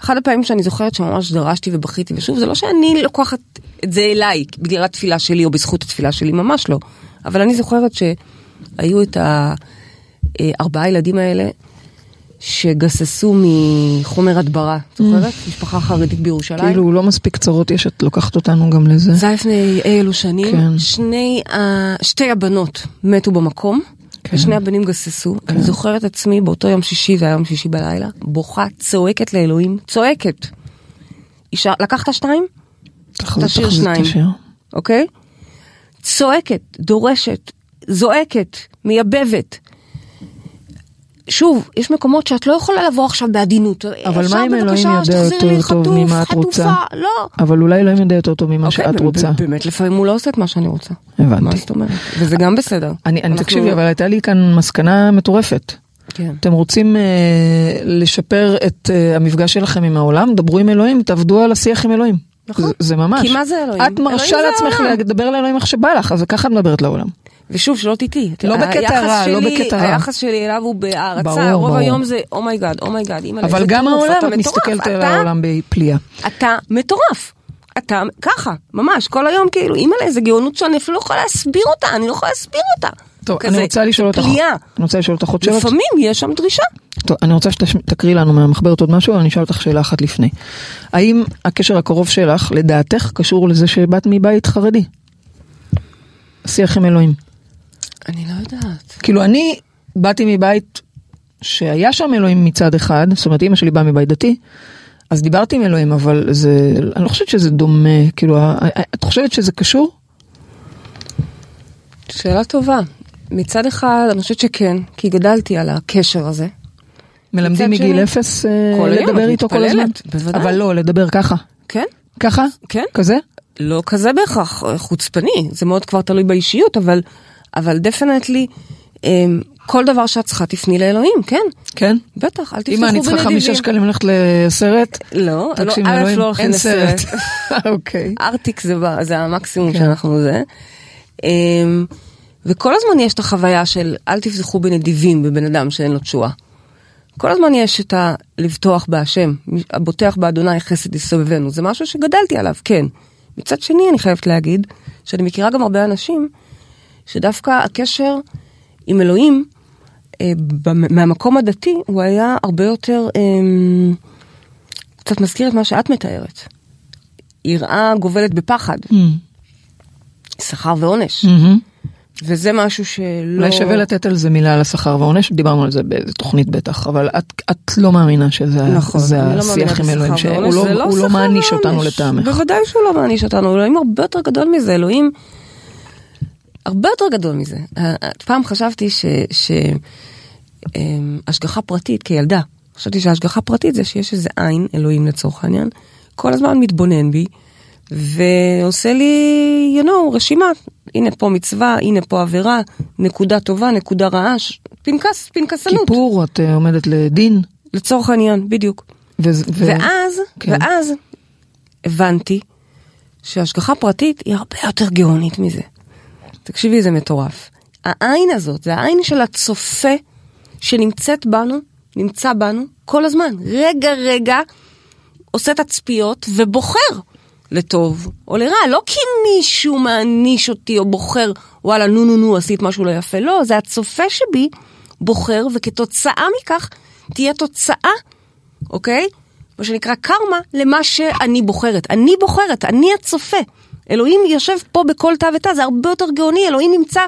אחד הפעמים שאני זוכרת שממש דרשתי ובכיתי, ושוב, זה לא שאני לוקחת את זה אליי בגלל התפילה שלי או בזכות התפילה שלי, ממש לא. אבל אני זוכרת שהיו את הארבעה ילדים האלה שגססו מחומר הדברה, זוכרת? משפחה חרדית בירושלים. כאילו לא מספיק צרות יש, את לוקחת אותנו גם לזה. זה היה לפני אי אלו שנים, כן. שני, שתי הבנות מתו במקום, כן. ושני הבנים גססו. אני זוכרת עצמי באותו יום שישי, זה היה יום שישי בלילה, בוכה, צועקת לאלוהים, צועקת. אישה, לקחת שתיים? תחזיר- תשאיר תחזיר שניים. השיר. אוקיי? צועקת, דורשת, זועקת, מייבבת. שוב, יש מקומות שאת לא יכולה לבוא עכשיו בעדינות. אבל מה אם אלוהים יודע יותר טוב ממה את רוצה? לא. אבל אולי אלוהים יודע יותר טוב ממה אוקיי, שאת רוצה. באמת לפעמים הוא לא עושה את מה שאני רוצה. הבנתי. מה זאת אומרת? וזה גם בסדר. אני, תקשיבי, אבל הייתה לי כאן מסקנה מטורפת. כן. אתם רוצים אה, לשפר את אה, המפגש שלכם עם העולם? דברו עם אלוהים, תעבדו על השיח עם אלוהים. נכון. זה, זה ממש. כי מה זה אלוהים? את מרשה לעצמך. לדבר לאלוהים איך שבא לך, אז ככה את מדברת לעולם. ושוב, שלא תטעי. לא בקטע רע, לא בקטע רע. היחס שלי אליו הוא בהערצה, ברור, רוב. היום זה אומייגאד, אומייגאד, אימא'לה, אבל איזה גם העולם, את מסתכלת על אתה- העולם בפליאה. אתה מטורף. אתה ככה, ממש, כל היום כאילו, אימא'לה, איזה גאונות שאני אפילו לא יכולה להסביר אותה, אני לא יכולה להסביר אותה. טוב, כזה, אני רוצה לשאול אותך, פליאה. אני רוצה לשאול אותך עוד שאלות. לפעמים יש שם דרישה. טוב, אני רוצה שתקריא לנו מהמחברת עוד משהו, אבל אני אשאל אותך שאלה אחת לפני. האם הקשר הקרוב שלך, לדעתך, קשור לזה שבאת מבית חרדי? שיח עם אלוהים. אני לא יודעת. כאילו אני באתי מבית שהיה שם אלוהים מצד אחד, זאת אומרת אמא שלי באה מבית דתי, אז דיברתי עם אלוהים, אבל זה, אני לא חושבת שזה דומה, כאילו, את חושבת שזה קשור? שאלה טובה. מצד אחד, אני חושבת שכן, כי גדלתי על הקשר הזה. מלמדים מגיל אפס אה, לדבר איתו כל הזמן? בוודאי. אבל לא, לדבר ככה. כן? ככה? כן. כזה? לא כזה בהכרח אה, חוצפני, זה מאוד כבר תלוי באישיות, אבל, אבל דפנטלי, כל דבר שאת צריכה תפני לאלוהים, כן? כן. בטח, אל תפתחו אם אני צריכה בנדיבים. חמישה שקלים ללכת לסרט, לא, לא, א' לא הולכים לסרט. סרט. אוקיי. ארטיק זה, המקסימום כן. שאנחנו זה. וכל הזמן יש את החוויה של אל תפתחו בנדיבים בבן אדם שאין לו תשואה. כל הזמן יש את ה... לבטוח בהשם, הבוטח באדוני חסד יסובבנו, זה משהו שגדלתי עליו, כן. מצד שני אני חייבת להגיד שאני מכירה גם הרבה אנשים שדווקא הקשר עם אלוהים אה, מהמקום הדתי הוא היה הרבה יותר אה, קצת מזכיר את מה שאת מתארת. יראה גובלת בפחד, שכר ועונש, מהמם. וזה משהו שלא... אולי שווה לתת על זה מילה על השכר והעונש, דיברנו על זה באיזה תוכנית בטח, אבל את, את לא מאמינה שזה נכון, לא השיח עם אלוהים, שהוא לא, זה הוא לא מעניש אותנו. לטעמך. בוודאי שהוא לא מעניש אותנו, אלוהים הרבה יותר גדול מזה, אלוהים הרבה יותר גדול מזה. אה, פעם חשבתי ש... ש... אמ, פרטית כילדה, חשבתי שהשגחה פרטית זה שיש איזה עין, אלוהים לצורך העניין, כל הזמן מתבונן בי, ועושה לי, you know, רשימה. הנה פה מצווה, הנה פה עבירה, נקודה טובה, נקודה רעה, ש- פנקס, פנקסנות. כיפור, את אה, עומדת לדין. לצורך העניין, בדיוק. ו- ו- ואז, כן. ואז הבנתי שהשגחה פרטית היא הרבה יותר גאונית מזה. תקשיבי, זה מטורף. העין הזאת, זה העין של הצופה שנמצאת בנו, נמצא בנו כל הזמן. רגע רגע עושה תצפיות ובוחר לטוב או לרע. לא כי מישהו מעניש אותי או בוחר, וואלה, נו נו נו, עשית משהו לא יפה. לא, זה הצופה שבי בוחר, וכתוצאה מכך תהיה תוצאה אוקיי? מה שנקרא קרמה למה שאני בוחרת. אני בוחרת, אני הצופה. אלוהים יושב פה בכל תא ותא, זה הרבה יותר גאוני, אלוהים נמצא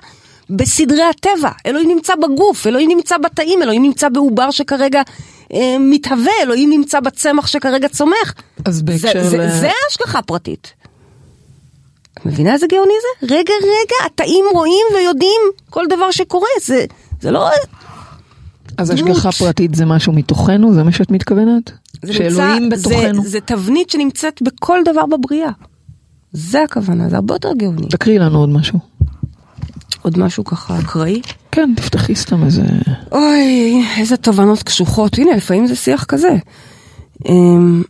בסדרי הטבע, אלוהים נמצא בגוף, אלוהים נמצא בתאים, אלוהים נמצא בעובר שכרגע אה, מתהווה, אלוהים נמצא בצמח שכרגע צומח. אז זה, בהקשר זה, ל- זה השגחה פרטית. את מבינה איזה גאוני זה? רגע, רגע, התאים רואים ויודעים כל דבר שקורה, זה, זה לא... אז דמות. השגחה פרטית זה משהו מתוכנו? זה מה שאת מתכוונת? זה שאלוהים נמצא- בתוכנו? זה, זה תבנית שנמצאת בכל דבר בבריאה. זה הכוונה, זה הרבה יותר גאוני. תקריאי לנו עוד משהו. עוד משהו ככה אקראי? כן, תפתחי סתם איזה... אוי, איזה תובנות קשוחות. הנה, לפעמים זה שיח כזה. אמ,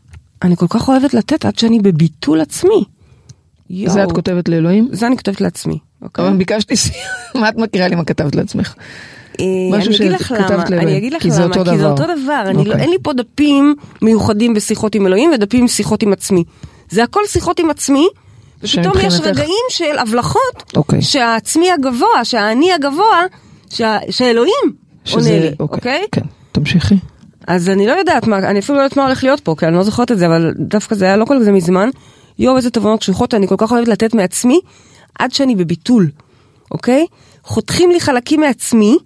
אני כל כך אוהבת לתת עד שאני בביטול עצמי. יואו. זה את כותבת לאלוהים? זה אני כותבת לעצמי. אוקיי? אבל ביקשתי, ס- מה את מקריאה לי מה כתבת לעצמך? אה, משהו שכתבת לאלוהים, אני אגיד לך כי זה אותו כי זה דבר. אותו דבר, לא, אוקיי. אין לי פה דפים מיוחדים בשיחות עם אלוהים ודפים שיחות עם עצמי. זה הכל שיחות עם עצמי, ופתאום יש רגעים של הבלחות, אוקיי. שהעצמי הגבוה, שהאני הגבוה, שה- שאלוהים עונה שזה- לי, אוקיי? כן, תמשיכי. אז אני לא יודעת מה, אני אפילו לא יודעת מה הולך להיות פה, כי אני לא זוכרת את זה, אבל דווקא זה היה לא כל כך מזמן. יואו, איזה תובנות קשוחות, אני כל כך אוהבת לתת מעצמי, עד שאני בביטול, אוקיי? חותכים לי חלקים מעצמי,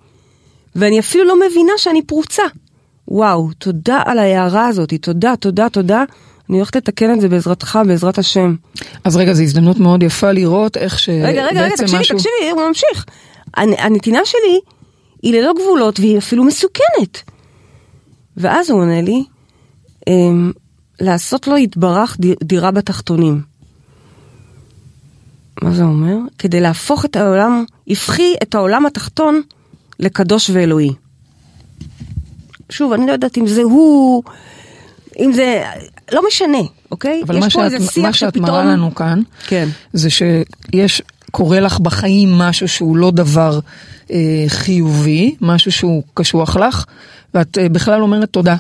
ואני אפילו לא מבינה שאני פרוצה. וואו, תודה על ההערה הזאת, תודה, תודה, תודה. אני הולכת לתקן את זה בעזרתך, בעזרת השם. אז רגע, זו הזדמנות מאוד יפה לראות איך שבעצם רגע, רגע, רגע, תקשיבי, משהו... תקשיבי, הוא ממשיך. הנ- הנתינה שלי היא ללא גבולות והיא אפילו מסוכנת. ואז הוא עונה לי, אמ, לעשות לו יתברך דירה בתחתונים. מה זה אומר? כדי להפוך את העולם, הפכי את העולם התחתון לקדוש ואלוהי. שוב, אני לא יודעת אם זה הוא, אם זה, לא משנה, אוקיי? אבל יש מה פה שאת, מה שאת שפתאום- מראה לנו כאן, כן. זה שיש, קורה לך בחיים משהו שהוא לא דבר אה, חיובי, משהו שהוא קשוח לך, ואת אה, בכלל אומרת תודה.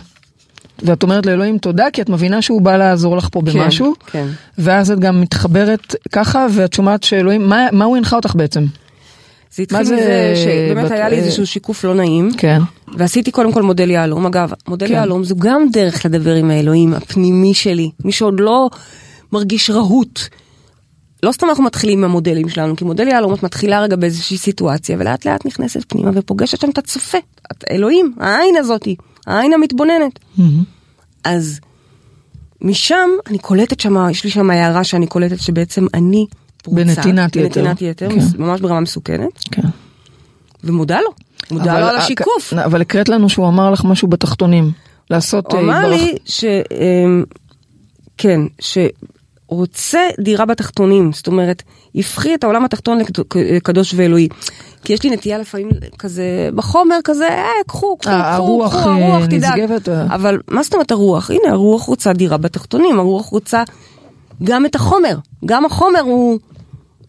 ואת אומרת לאלוהים תודה, כי את מבינה שהוא בא לעזור לך פה במשהו, כן. ואז את גם מתחברת ככה, ואת שומעת שאלוהים, מה, מה הוא הנחה אותך בעצם? זה התחיל זה, מזה שבאמת בת- היה לי איזשהו שיקוף לא נעים, כן. ועשיתי קודם כל מודל יהלום. אגב, מודל כן. יהלום זו גם דרך לדבר עם האלוהים הפנימי שלי, מי שעוד לא מרגיש רהוט. לא סתם אנחנו מתחילים עם המודלים שלנו, כי מודל יהלום את מתחילה רגע באיזושהי סיטואציה, ולאט לאט נכנסת פנימה ופוגשת שם את הצופה, את אלוהים, העין הזאתי, העין המתבוננת. אז משם אני קולטת שם, יש לי שם הערה שאני קולטת שבעצם אני פרוצה. בנתינת יתר. בנתינת יתר, כן. ממש ברמה מסוכנת. כן. ומודה לו, מודה אבל- לו על השיקוף. אבל הקראת לנו שהוא אמר לך משהו בתחתונים. לעשות... הוא אה, אמר יתברך- לי ש... אמ, כן, שרוצה דירה בתחתונים, זאת אומרת, יפחי את העולם התחתון לקדוש ואלוהי. כי יש לי נטייה לפעמים כזה, בחומר כזה, אה, קחו, קחו, אה, קחו, הרוח, קחו, אה, הרוח, תדאג. נשגבת. אבל מה זאת אומרת הרוח? הנה, הרוח רוצה דירה בתחתונים, הרוח רוצה גם את החומר. גם החומר הוא,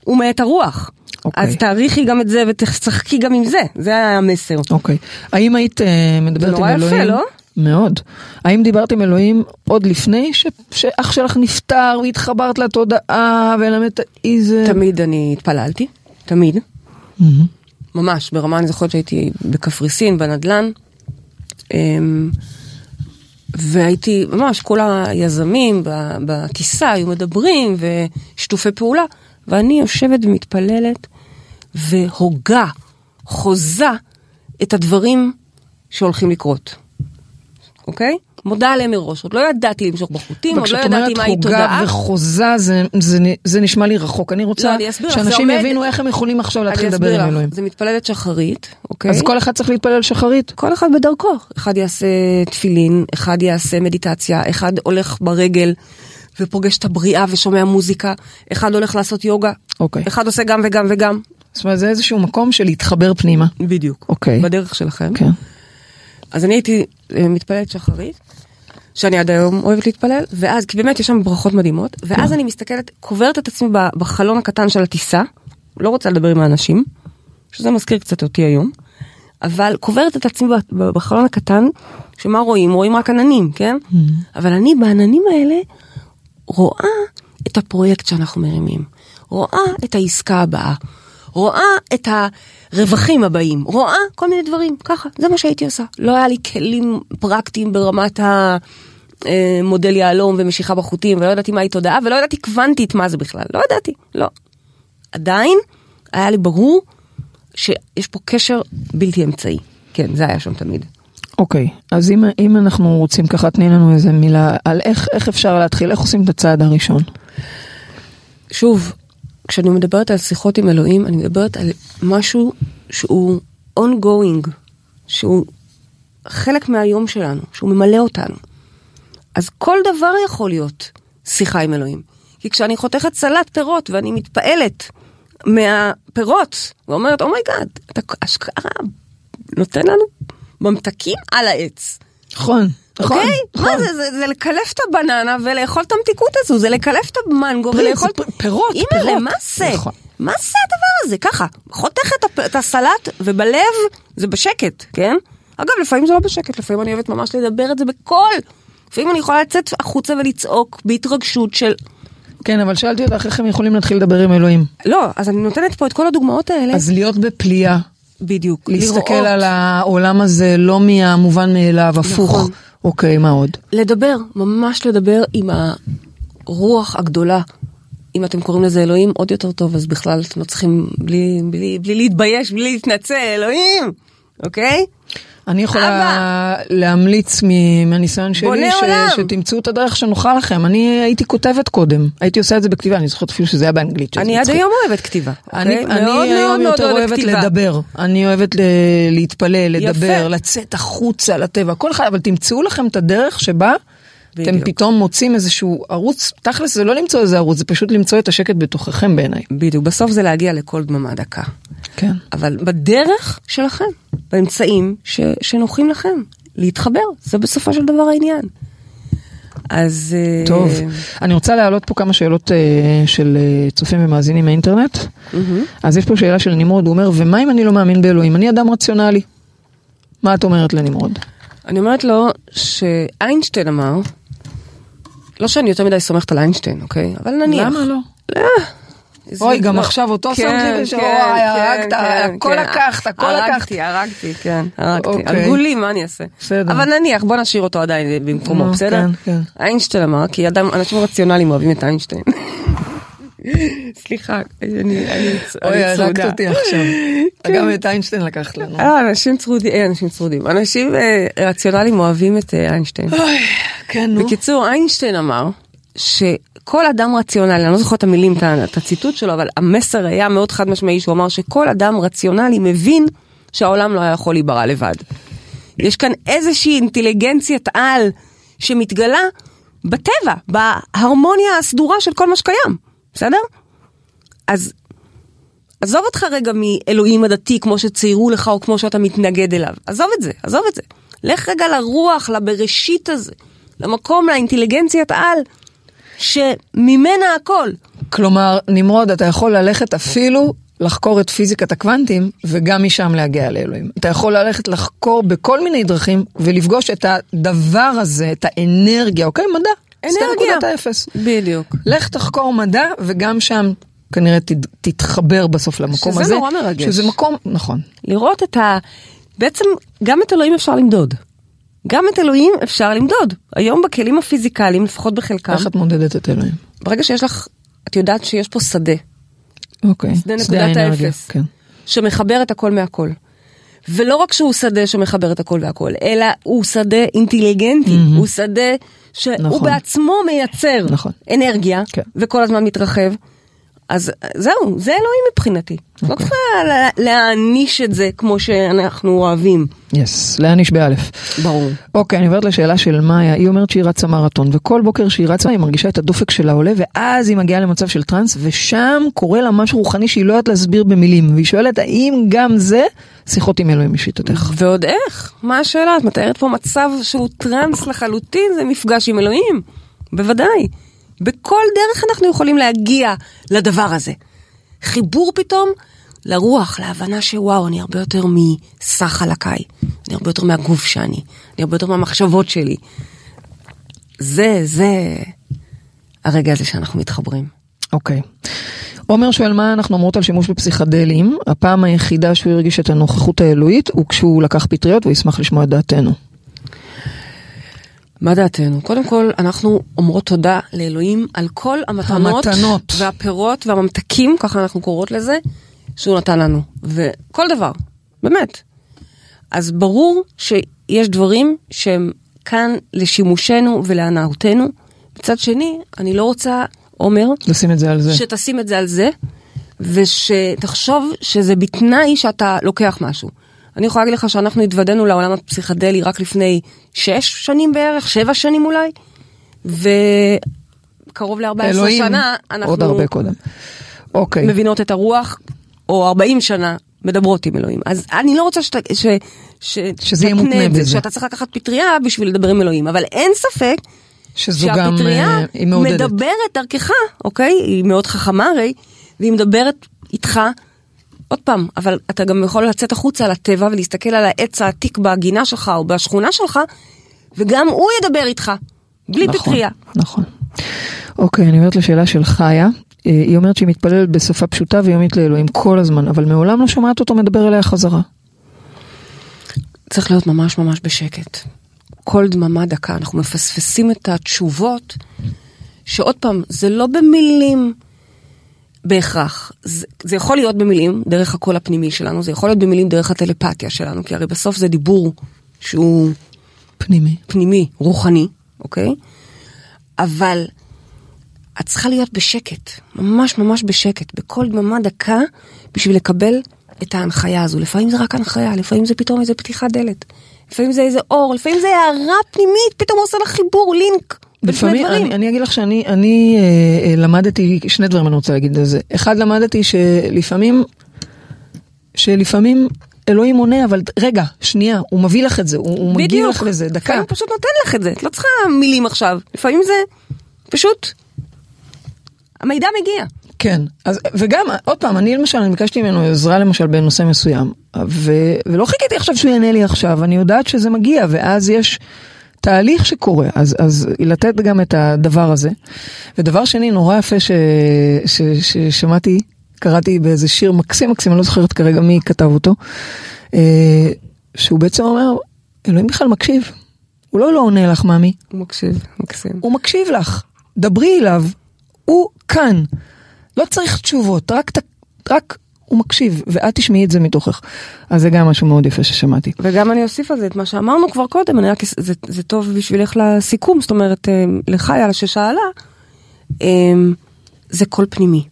הוא מאת הרוח. אוקיי. אז תעריכי גם את זה ותשחקי גם עם זה, זה היה המסר. אוקיי. האם היית אה, מדברת עם נורא יפה, אלוהים? לא? מאוד. האם דיברת עם אלוהים עוד לפני ש... שאח שלך נפטר והתחברת לתודעה ולמדת איזה... תמיד אני התפללתי, תמיד. מהמם. ממש, ברמה אני זוכרת שהייתי בקפריסין, בנדלן, אמ, והייתי, ממש כל היזמים בטיסה היו מדברים ושיתופי פעולה, ואני יושבת ומתפללת והוגה, חוזה את הדברים שהולכים לקרות. אוקיי? מודה עליהם מראש, עוד לא ידעתי למשוך בחוטים, עוד לא וכשאת ידעתי אומרת מהי הוגה תודעה. וחוזה זה, זה, זה נשמע לי רחוק. אני לא, רוצה אני אסביר שאנשים עומד- יבינו איך הם יכולים עכשיו להתחיל לדבר עם אלוהים. זה מתפללת שחרית, אוקיי? אז כל אחד צריך להתפלל שחרית. כל אחד בדרכו. אחד יעשה תפילין, אחד יעשה מדיטציה, אחד הולך ברגל ופוגש את הבריאה ושומע מוזיקה, אחד הולך לעשות יוגה, אוקיי. אחד עושה גם וגם וגם. זאת אומרת זה איזשהו מקום של להתחבר פנימה. בדיוק. אוקיי. בדרך שלכם. כן. אז אני הייתי אה, מתפללת שחרית, שאני עד היום אוהבת להתפלל, ואז, כי באמת יש שם ברכות מדהימות, ואז אני מסתכלת, קוברת את עצמי בחלון הקטן של הטיסה, לא רוצה לדבר עם האנשים, שזה מזכיר קצת אותי היום, אבל קוברת את עצמי בחלון הקטן, שמה רואים? רואים רק עננים, כן? אבל אני בעננים האלה רואה את הפרויקט שאנחנו מרימים, רואה את העסקה הבאה, רואה את הרווחים הבאים, רואה כל מיני דברים, ככה, זה מה שהייתי עושה. לא היה לי כלים פרקטיים ברמת המודל יהלום ומשיכה בחוטים, ולא ידעתי מהי תודעה, ולא ידעתי קוונטית מה זה בכלל, לא ידעתי, לא. עדיין היה לי ברור שיש פה קשר בלתי אמצעי. כן, זה היה שם תמיד. אוקיי, אז אם, אם אנחנו רוצים ככה, תני לנו איזה מילה על איך, איך אפשר להתחיל, איך עושים את הצעד הראשון. שוב, כשאני מדברת על שיחות עם אלוהים, אני מדברת על משהו שהוא ongoing, שהוא חלק מהיום שלנו, שהוא ממלא אותנו. אז כל דבר יכול להיות שיחה עם אלוהים. כי כשאני חותכת סלט פירות ואני מתפעלת מהפירות, ואומרת, oh my God, אתה אשכרה נותן לנו ממתקים על העץ. נכון, נכון. אוקיי? נכון. מה זה, זה, זה לקלף את הבננה ולאכול את המתיקות הזו, זה לקלף את המנגו פרי, ולאכול... זה פ- פירות, אימא'לה, פירות. מה זה? נכון. מה זה הדבר הזה? ככה, חותך את, הפ... את הסלט ובלב זה בשקט, כן? אגב, לפעמים זה לא בשקט, לפעמים אני אוהבת ממש לדבר את זה בקול. לפעמים אני יכולה לצאת החוצה ולצעוק בהתרגשות של... כן, אבל שאלתי אותך איך הם יכולים להתחיל לדבר עם אלוהים. לא, אז אני נותנת פה את כל הדוגמאות האלה. אז להיות בפליאה, בדיוק. להסתכל לראות, על העולם הזה לא מהמובן מאליו, הפוך. נכון. אוקיי, מה עוד? לדבר, ממש לדבר עם הרוח הגדולה. אם אתם קוראים לזה אלוהים, עוד יותר טוב, אז בכלל אתם לא צריכים, בלי, בלי, בלי להתבייש, בלי להתנצל, אלוהים, אוקיי? אני יכולה להמליץ מ- מהניסיון שלי, ש-. שתמצאו את הדרך שנוחה לכם. אני הייתי כותבת קודם, הייתי עושה את זה בכתיבה, אני זוכרת אפילו שזה היה באנגלית. אני עד. היום אוהבת כתיבה. אני, אוקיי? אני מאוד היום מאוד מאוד יותר אוהבת כתיבה. לדבר, אני אוהבת ל- להתפלל, יפה. לדבר, לצאת החוצה לטבע, כל אחד, אבל תמצאו לכם את הדרך שבה אתם בדיוק. פתאום מוצאים איזשהו ערוץ, תכלס זה לא למצוא איזה ערוץ, זה פשוט למצוא את השקט בתוככם בעיניי. בדיוק, בסוף זה להגיע לכל דממה דקה. כן. אבל בדרך שלכם, באמצעים ש, שנוחים לכם, להתחבר, זה בסופו של דבר העניין. אז... אה, טוב, אני רוצה להעלות פה כמה שאלות אה, של אה, צופים ומאזינים מהאינטרנט. אז יש פה שאלה של נמרוד, הוא אומר, ומה אם אני לא מאמין באלוהים? אני אדם רציונלי. מה את אומרת לנמרוד? אני אומרת לו שאיינשטיין אמר, לא שאני יותר מדי סומכת על איינשטיין, אוקיי? אבל נניח. למה לא? זה- אוי, גם לא. עכשיו אותו כן, שמת לב ש- כן, אוי, הרגת, כן, הכל כן. לקחת, הכל לקחת. הרגתי, הרגתי, כן, הרגתי. אוקיי. הרגו לי, מה אני אעשה? בסדר. אבל נניח, בוא נשאיר אותו עדיין במקומו, נו, בסדר? כן, כן. איינשטיין אמר, כי אנשים רציונליים אוהבים את איינשטיין. סליחה, אני אני- אוי, הרגת צרודה. אותי עכשיו. גם את איינשטיין לקחת לנו. אה, אנשים צרודים, אה, אנשים צרודים. אנשים אה, רציונליים אוהבים את אה, איינשטיין. כן, נו. בקיצור, איינשטיין אמר שכל אדם רציונלי, אני לא זוכרת את המילים, את הציטוט שלו, אבל המסר היה מאוד חד משמעי, שהוא אמר שכל אדם רציונלי מבין שהעולם לא היה יכול להיברא לבד. יש כאן איזושהי אינטליגנציית על שמתגלה בטבע, בהרמוניה הסדורה של כל מה שקיים, בסדר? אז עזוב אותך רגע מאלוהים הדתי כמו שציירו לך או כמו שאתה מתנגד אליו, עזוב את זה, עזוב את זה. לך רגע לרוח, לבראשית הזה, למקום, לאינטליגנציית על, שממנה הכל. כלומר, נמרוד, אתה יכול ללכת אפילו לחקור את פיזיקת הקוונטים, וגם משם להגיע לאלוהים. אתה יכול ללכת לחקור בכל מיני דרכים, ולפגוש את הדבר הזה, את האנרגיה, אוקיי? מדע. אנרגיה. סתם נקודת האפס. בדיוק. לך תחקור מדע, וגם שם כנראה תת- תתחבר בסוף למקום שזה הזה. נורא מרגש. שזה מקום, נכון. לראות את ה... בעצם גם את אלוהים אפשר למדוד. גם את אלוהים אפשר למדוד. היום בכלים הפיזיקליים, לפחות בחלקם, איך את מודדת את אלוהים? ברגע שיש לך, את יודעת שיש פה שדה, אוקיי. שדה נקודת האפס. כן. שמחבר את הכל מהכל. ולא רק שהוא שדה שמחבר את הכל והכל, אלא הוא שדה אינטליגנטי, הוא שדה שהוא נכון. בעצמו מייצר נכון. אנרגיה, כן. וכל הזמן מתרחב. אז זהו, זה אלוהים מבחינתי. לא אוקיי. צריכה לה- להעניש את זה כמו שאנחנו אוהבים. יס, להעניש באלף. ברור. אוקיי, אני עוברת לשאלה של מאיה, היא אומרת שהיא רצה מרתון, וכל בוקר שהיא רצה היא מרגישה את הדופק שלה עולה, ואז היא מגיעה למצב של טראנס, ושם קורה לה משהו רוחני שהיא לא יודעת להסביר במילים, והיא שואלת האם גם זה שיחות עם אלוהים לשיטתך. ועוד איך? מה השאלה? את מתארת פה מצב שהוא טראנס לחלוטין, זה מפגש עם אלוהים. בוודאי. בכל דרך אנחנו יכולים להגיע לדבר הזה. חיבור פתאום לרוח, להבנה שוואו, אני הרבה יותר מסך חלקיי. אני הרבה יותר מהגוף שאני. אני הרבה יותר מהמחשבות שלי. זה, זה הרגע הזה שאנחנו מתחברים. אוקיי. עומר שואל מה אנחנו אומרות על שימוש בפסיכדלים, הפעם היחידה שהוא הרגיש את הנוכחות האלוהית הוא כשהוא לקח פטריות, הוא ישמח לשמוע את דעתנו. מה דעתנו? קודם כל, אנחנו אומרות תודה לאלוהים על כל המתנות, המתנות. והפירות והממתקים, ככה אנחנו קוראות לזה, שהוא נתן לנו. וכל דבר, באמת. אז ברור שיש דברים שהם כאן לשימושנו ולהנאותנו. מצד שני, אני לא רוצה, עומר, לשים את זה על זה. שתשים את זה על זה, ושתחשוב שזה בתנאי שאתה לוקח משהו. אני יכולה להגיד לך שאנחנו התוודענו לעולם הפסיכדלי רק לפני שש שנים בערך, שבע שנים אולי, וקרוב ל-14 אלוהים, שנה עוד אנחנו הרבה קודם. אוקיי. מבינות את הרוח, או 40 שנה מדברות עם אלוהים. אז אני לא רוצה שת, ש, ש, שזה יהיה מותנה בזה. שאתה צריך לקחת פטריה בשביל לדבר עם אלוהים, אבל אין ספק שזו גם, שהפטריה אה, היא מעודדת. מדברת דרכך, אוקיי? היא מאוד חכמה הרי, והיא מדברת איתך. עוד פעם, אבל אתה גם יכול לצאת החוצה לטבע ולהסתכל על העץ העתיק בגינה שלך או בשכונה שלך, וגם הוא ידבר איתך, בלי נכון, פטריה. נכון. אוקיי, אני עוברת לשאלה של חיה. אה, היא אומרת שהיא מתפללת בשפה פשוטה ויומית לאלוהים כל הזמן, אבל מעולם לא שומעת אותו מדבר אליה חזרה. צריך להיות ממש ממש בשקט. כל דממה דקה, אנחנו מפספסים את התשובות, שעוד פעם, זה לא במילים בהכרח. זה, זה יכול להיות במילים, דרך הקול הפנימי שלנו, זה יכול להיות במילים דרך הטלפתיה שלנו, כי הרי בסוף זה דיבור שהוא פנימי. פנימי, רוחני, אוקיי? אבל את צריכה להיות בשקט, ממש ממש בשקט, בכל דממה דקה, בשביל לקבל את ההנחיה הזו. לפעמים זה רק הנחיה, לפעמים זה פתאום איזה פתיחת דלת, לפעמים זה איזה אור, לפעמים זה הערה פנימית, פתאום עושה לך חיבור, לינק. לפעמים. אני, אני אגיד לך שאני אני, אה, אה, למדתי, שני דברים אני רוצה להגיד על זה. אחד, למדתי שלפעמים, שלפעמים אלוהים עונה, אבל רגע, שנייה, הוא מביא לך את זה, הוא, הוא מגיע. לך לזה, דקה. לפעמים הוא פשוט נותן לך את זה, את לא צריכה מילים עכשיו. לפעמים זה פשוט, המידע מגיע. כן, אז, וגם, עוד פעם, אני למשל, אני ביקשתי ממנו עזרה למשל בנושא מסוים, ו, ולא חיכיתי עכשיו שהוא יענה לי עכשיו, אני יודעת שזה מגיע, ואז יש תהליך שקורה, אז, אז לתת גם את הדבר הזה. ודבר שני, נורא יפה ש, ש, ששמעתי, קראתי באיזה שיר מקסים מקסים, אני לא זוכרת כרגע מי כתב אותו, אה, שהוא בעצם אומר, אלוהים בכלל מקשיב, הוא לא לא עונה לך, מאמי, הוא מקשיב, מקסים. הוא מקשיב לך, דברי אליו, הוא כאן. לא צריך תשובות, רק, רק הוא מקשיב, ואת תשמעי את זה מתוכך. אז זה גם משהו מאוד יפה ששמעתי. וגם אני אוסיף על זה את מה שאמרנו כבר קודם, אני רק, זה, זה טוב בשבילך לסיכום, זאת אומרת, אה, לחיה ששאלה, אה, זה קול פנימי.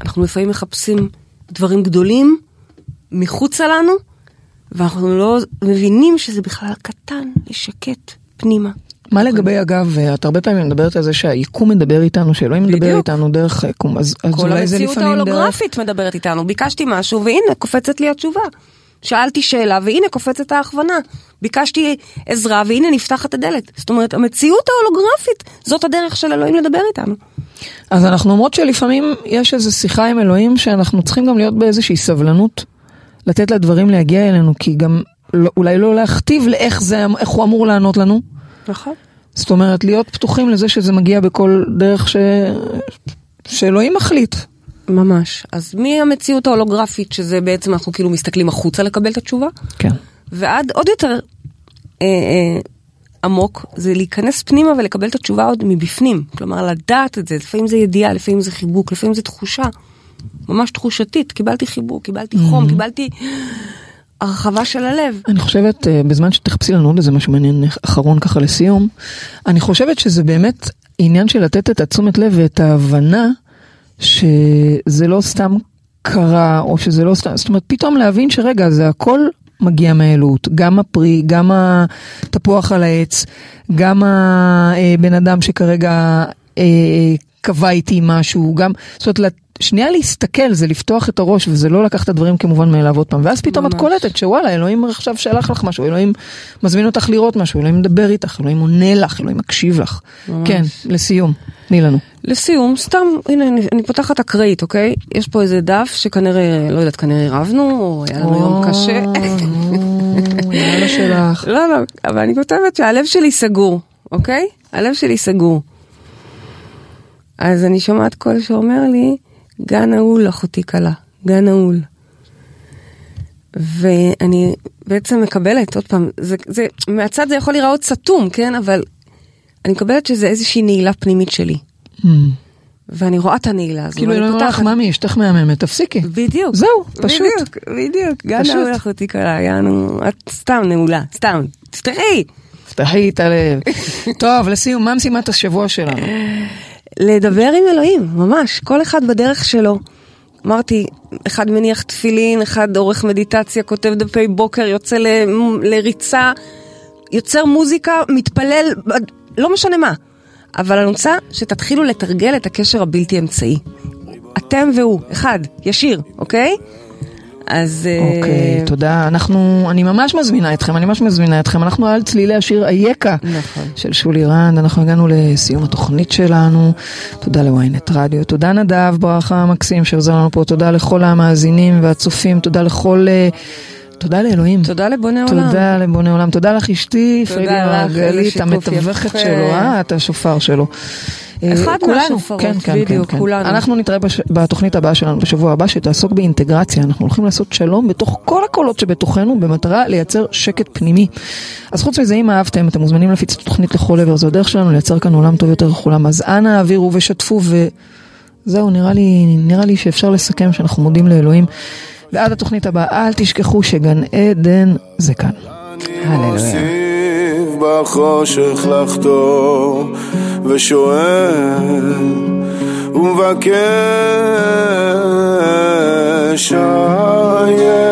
אנחנו לפעמים מחפשים דברים גדולים מחוצה לנו, ואנחנו לא מבינים שזה בכלל קטן, לשקט פנימה. מה לגבי אגב, את הרבה פעמים מדברת על זה שהיקום מדבר איתנו, שאלוהים מדבר. איתנו דרך היקום, אז, אז כל אולי זה המציאות לפעמים דרך... ההולוגרפית מדברת איתנו, ביקשתי משהו והנה קופצת לי התשובה. שאלתי שאלה והנה קופצת ההכוונה. ביקשתי עזרה והנה נפתחת הדלת. זאת אומרת, המציאות ההולוגרפית זאת הדרך של אלוהים לדבר איתנו. אז אנחנו אומרות שלפעמים יש איזו שיחה עם אלוהים שאנחנו צריכים גם להיות באיזושהי סבלנות, לתת לדברים להגיע אלינו, כי גם לא, אולי לא להכתיב לאיך זה, איך הוא אמור לענות לנו. נכון. זאת אומרת, להיות פתוחים לזה שזה מגיע בכל דרך ש... שאלוהים מחליט. ממש. אז מהמציאות ההולוגרפית, שזה בעצם אנחנו כאילו מסתכלים החוצה לקבל את התשובה, כן. ועד עוד יותר אה, אה, עמוק, זה להיכנס פנימה ולקבל את התשובה עוד מבפנים. כלומר, לדעת את זה, לפעמים זה ידיעה, לפעמים זה חיבוק, לפעמים זה תחושה. ממש תחושתית, קיבלתי חיבוק, קיבלתי חום, קיבלתי הרחבה של הלב. אני חושבת, אה, בזמן שתחפשי לנו עוד איזה משהו מעניין אחרון ככה לסיום, אני חושבת שזה באמת עניין של לתת את התשומת לב ואת ההבנה שזה לא סתם קרה, או שזה לא סתם, זאת אומרת, פתאום להבין שרגע, זה הכל מגיע מהאלוהות, גם הפרי, גם התפוח על העץ, גם הבן אדם שכרגע אה, קבע איתי משהו, גם, זאת אומרת, שנייה להסתכל זה לפתוח את הראש וזה לא לקחת את הדברים כמובן מאליו עוד פעם ואז פתאום את קולטת שוואלה אלוהים עכשיו שלח לך משהו אלוהים מזמין אותך לראות משהו אלוהים מדבר איתך אלוהים עונה לך אלוהים מקשיב לך ממש. כן לסיום תני לנו. לסיום סתם הנה אני, אני פותחת אקראית אוקיי יש פה איזה דף שכנראה לא יודעת כנראה רבנו או היה לנו יום קשה. יאללה שלך. לא לא אבל אני כותבת שהלב שלי סגור אוקיי הלב שלי סגור. אז אני שומעת קול שאומר לי גן נעול אחותי כלה, גן נעול. ואני בעצם מקבלת, עוד פעם, זה, זה, מהצד זה יכול להיראות סתום, כן? אבל אני מקבלת שזה איזושהי נעילה פנימית שלי. Mm. ואני רואה את הנעילה הזו. כאילו, אני אומר לך, ממי, אשתך מהממת, תפסיקי. בדיוק. זהו, פשוט. בדיוק, בדיוק. גן נעול אחותי כלה, יענו, את סתם נעולה, סתם, תפתחי. תפתחי את הלב. טוב, לסיום, מה משימת השבוע שלנו? לדבר עם אלוהים, ממש, כל אחד בדרך שלו. אמרתי, אחד מניח תפילין, אחד עורך מדיטציה, כותב דפי בוקר, יוצא ל, לריצה, יוצר מוזיקה, מתפלל, לא משנה מה. אבל אני רוצה שתתחילו לתרגל את הקשר הבלתי אמצעי. אתם והוא, אחד, ישיר, אוקיי? אז... אוקיי, uh... תודה. אנחנו, אני ממש מזמינה אתכם, אני ממש מזמינה אתכם. אנחנו על צלילי השיר אייקה נכון. של שולי רנד. אנחנו הגענו לסיום התוכנית שלנו. תודה לוויינט רדיו. תודה נדב ברכה המקסים שעוזר לנו פה. תודה לכל המאזינים והצופים. תודה לכל... Uh, תודה לאלוהים. תודה לבונה עולם. תודה לבונה עולם. תודה לך אשתי, פרידי מרגלית, המתווכת שלו, אה, את השופר שלו. אחד מהשופרות, כן, כן, בדיוק, כן, כולנו. אנחנו נתראה בש... בתוכנית הבאה שלנו בשבוע הבא, שתעסוק באינטגרציה. אנחנו הולכים לעשות שלום בתוך כל הקולות שבתוכנו, במטרה לייצר שקט פנימי. אז חוץ מזה, אם אהבתם, אתם מוזמנים להפיץ את התוכנית לכל עבר, זו הדרך שלנו לייצר כאן עולם טוב יותר לכולם. אז אנא העבירו ושתפו וזהו, נראה לי, נראה לי שאפשר לסכם שאנחנו מודים לאלוהים. ועד התוכנית הבאה, אל תשכחו שגן עדן זה כאן. הללויה. בחושך לחתור ושואל ומבקש איה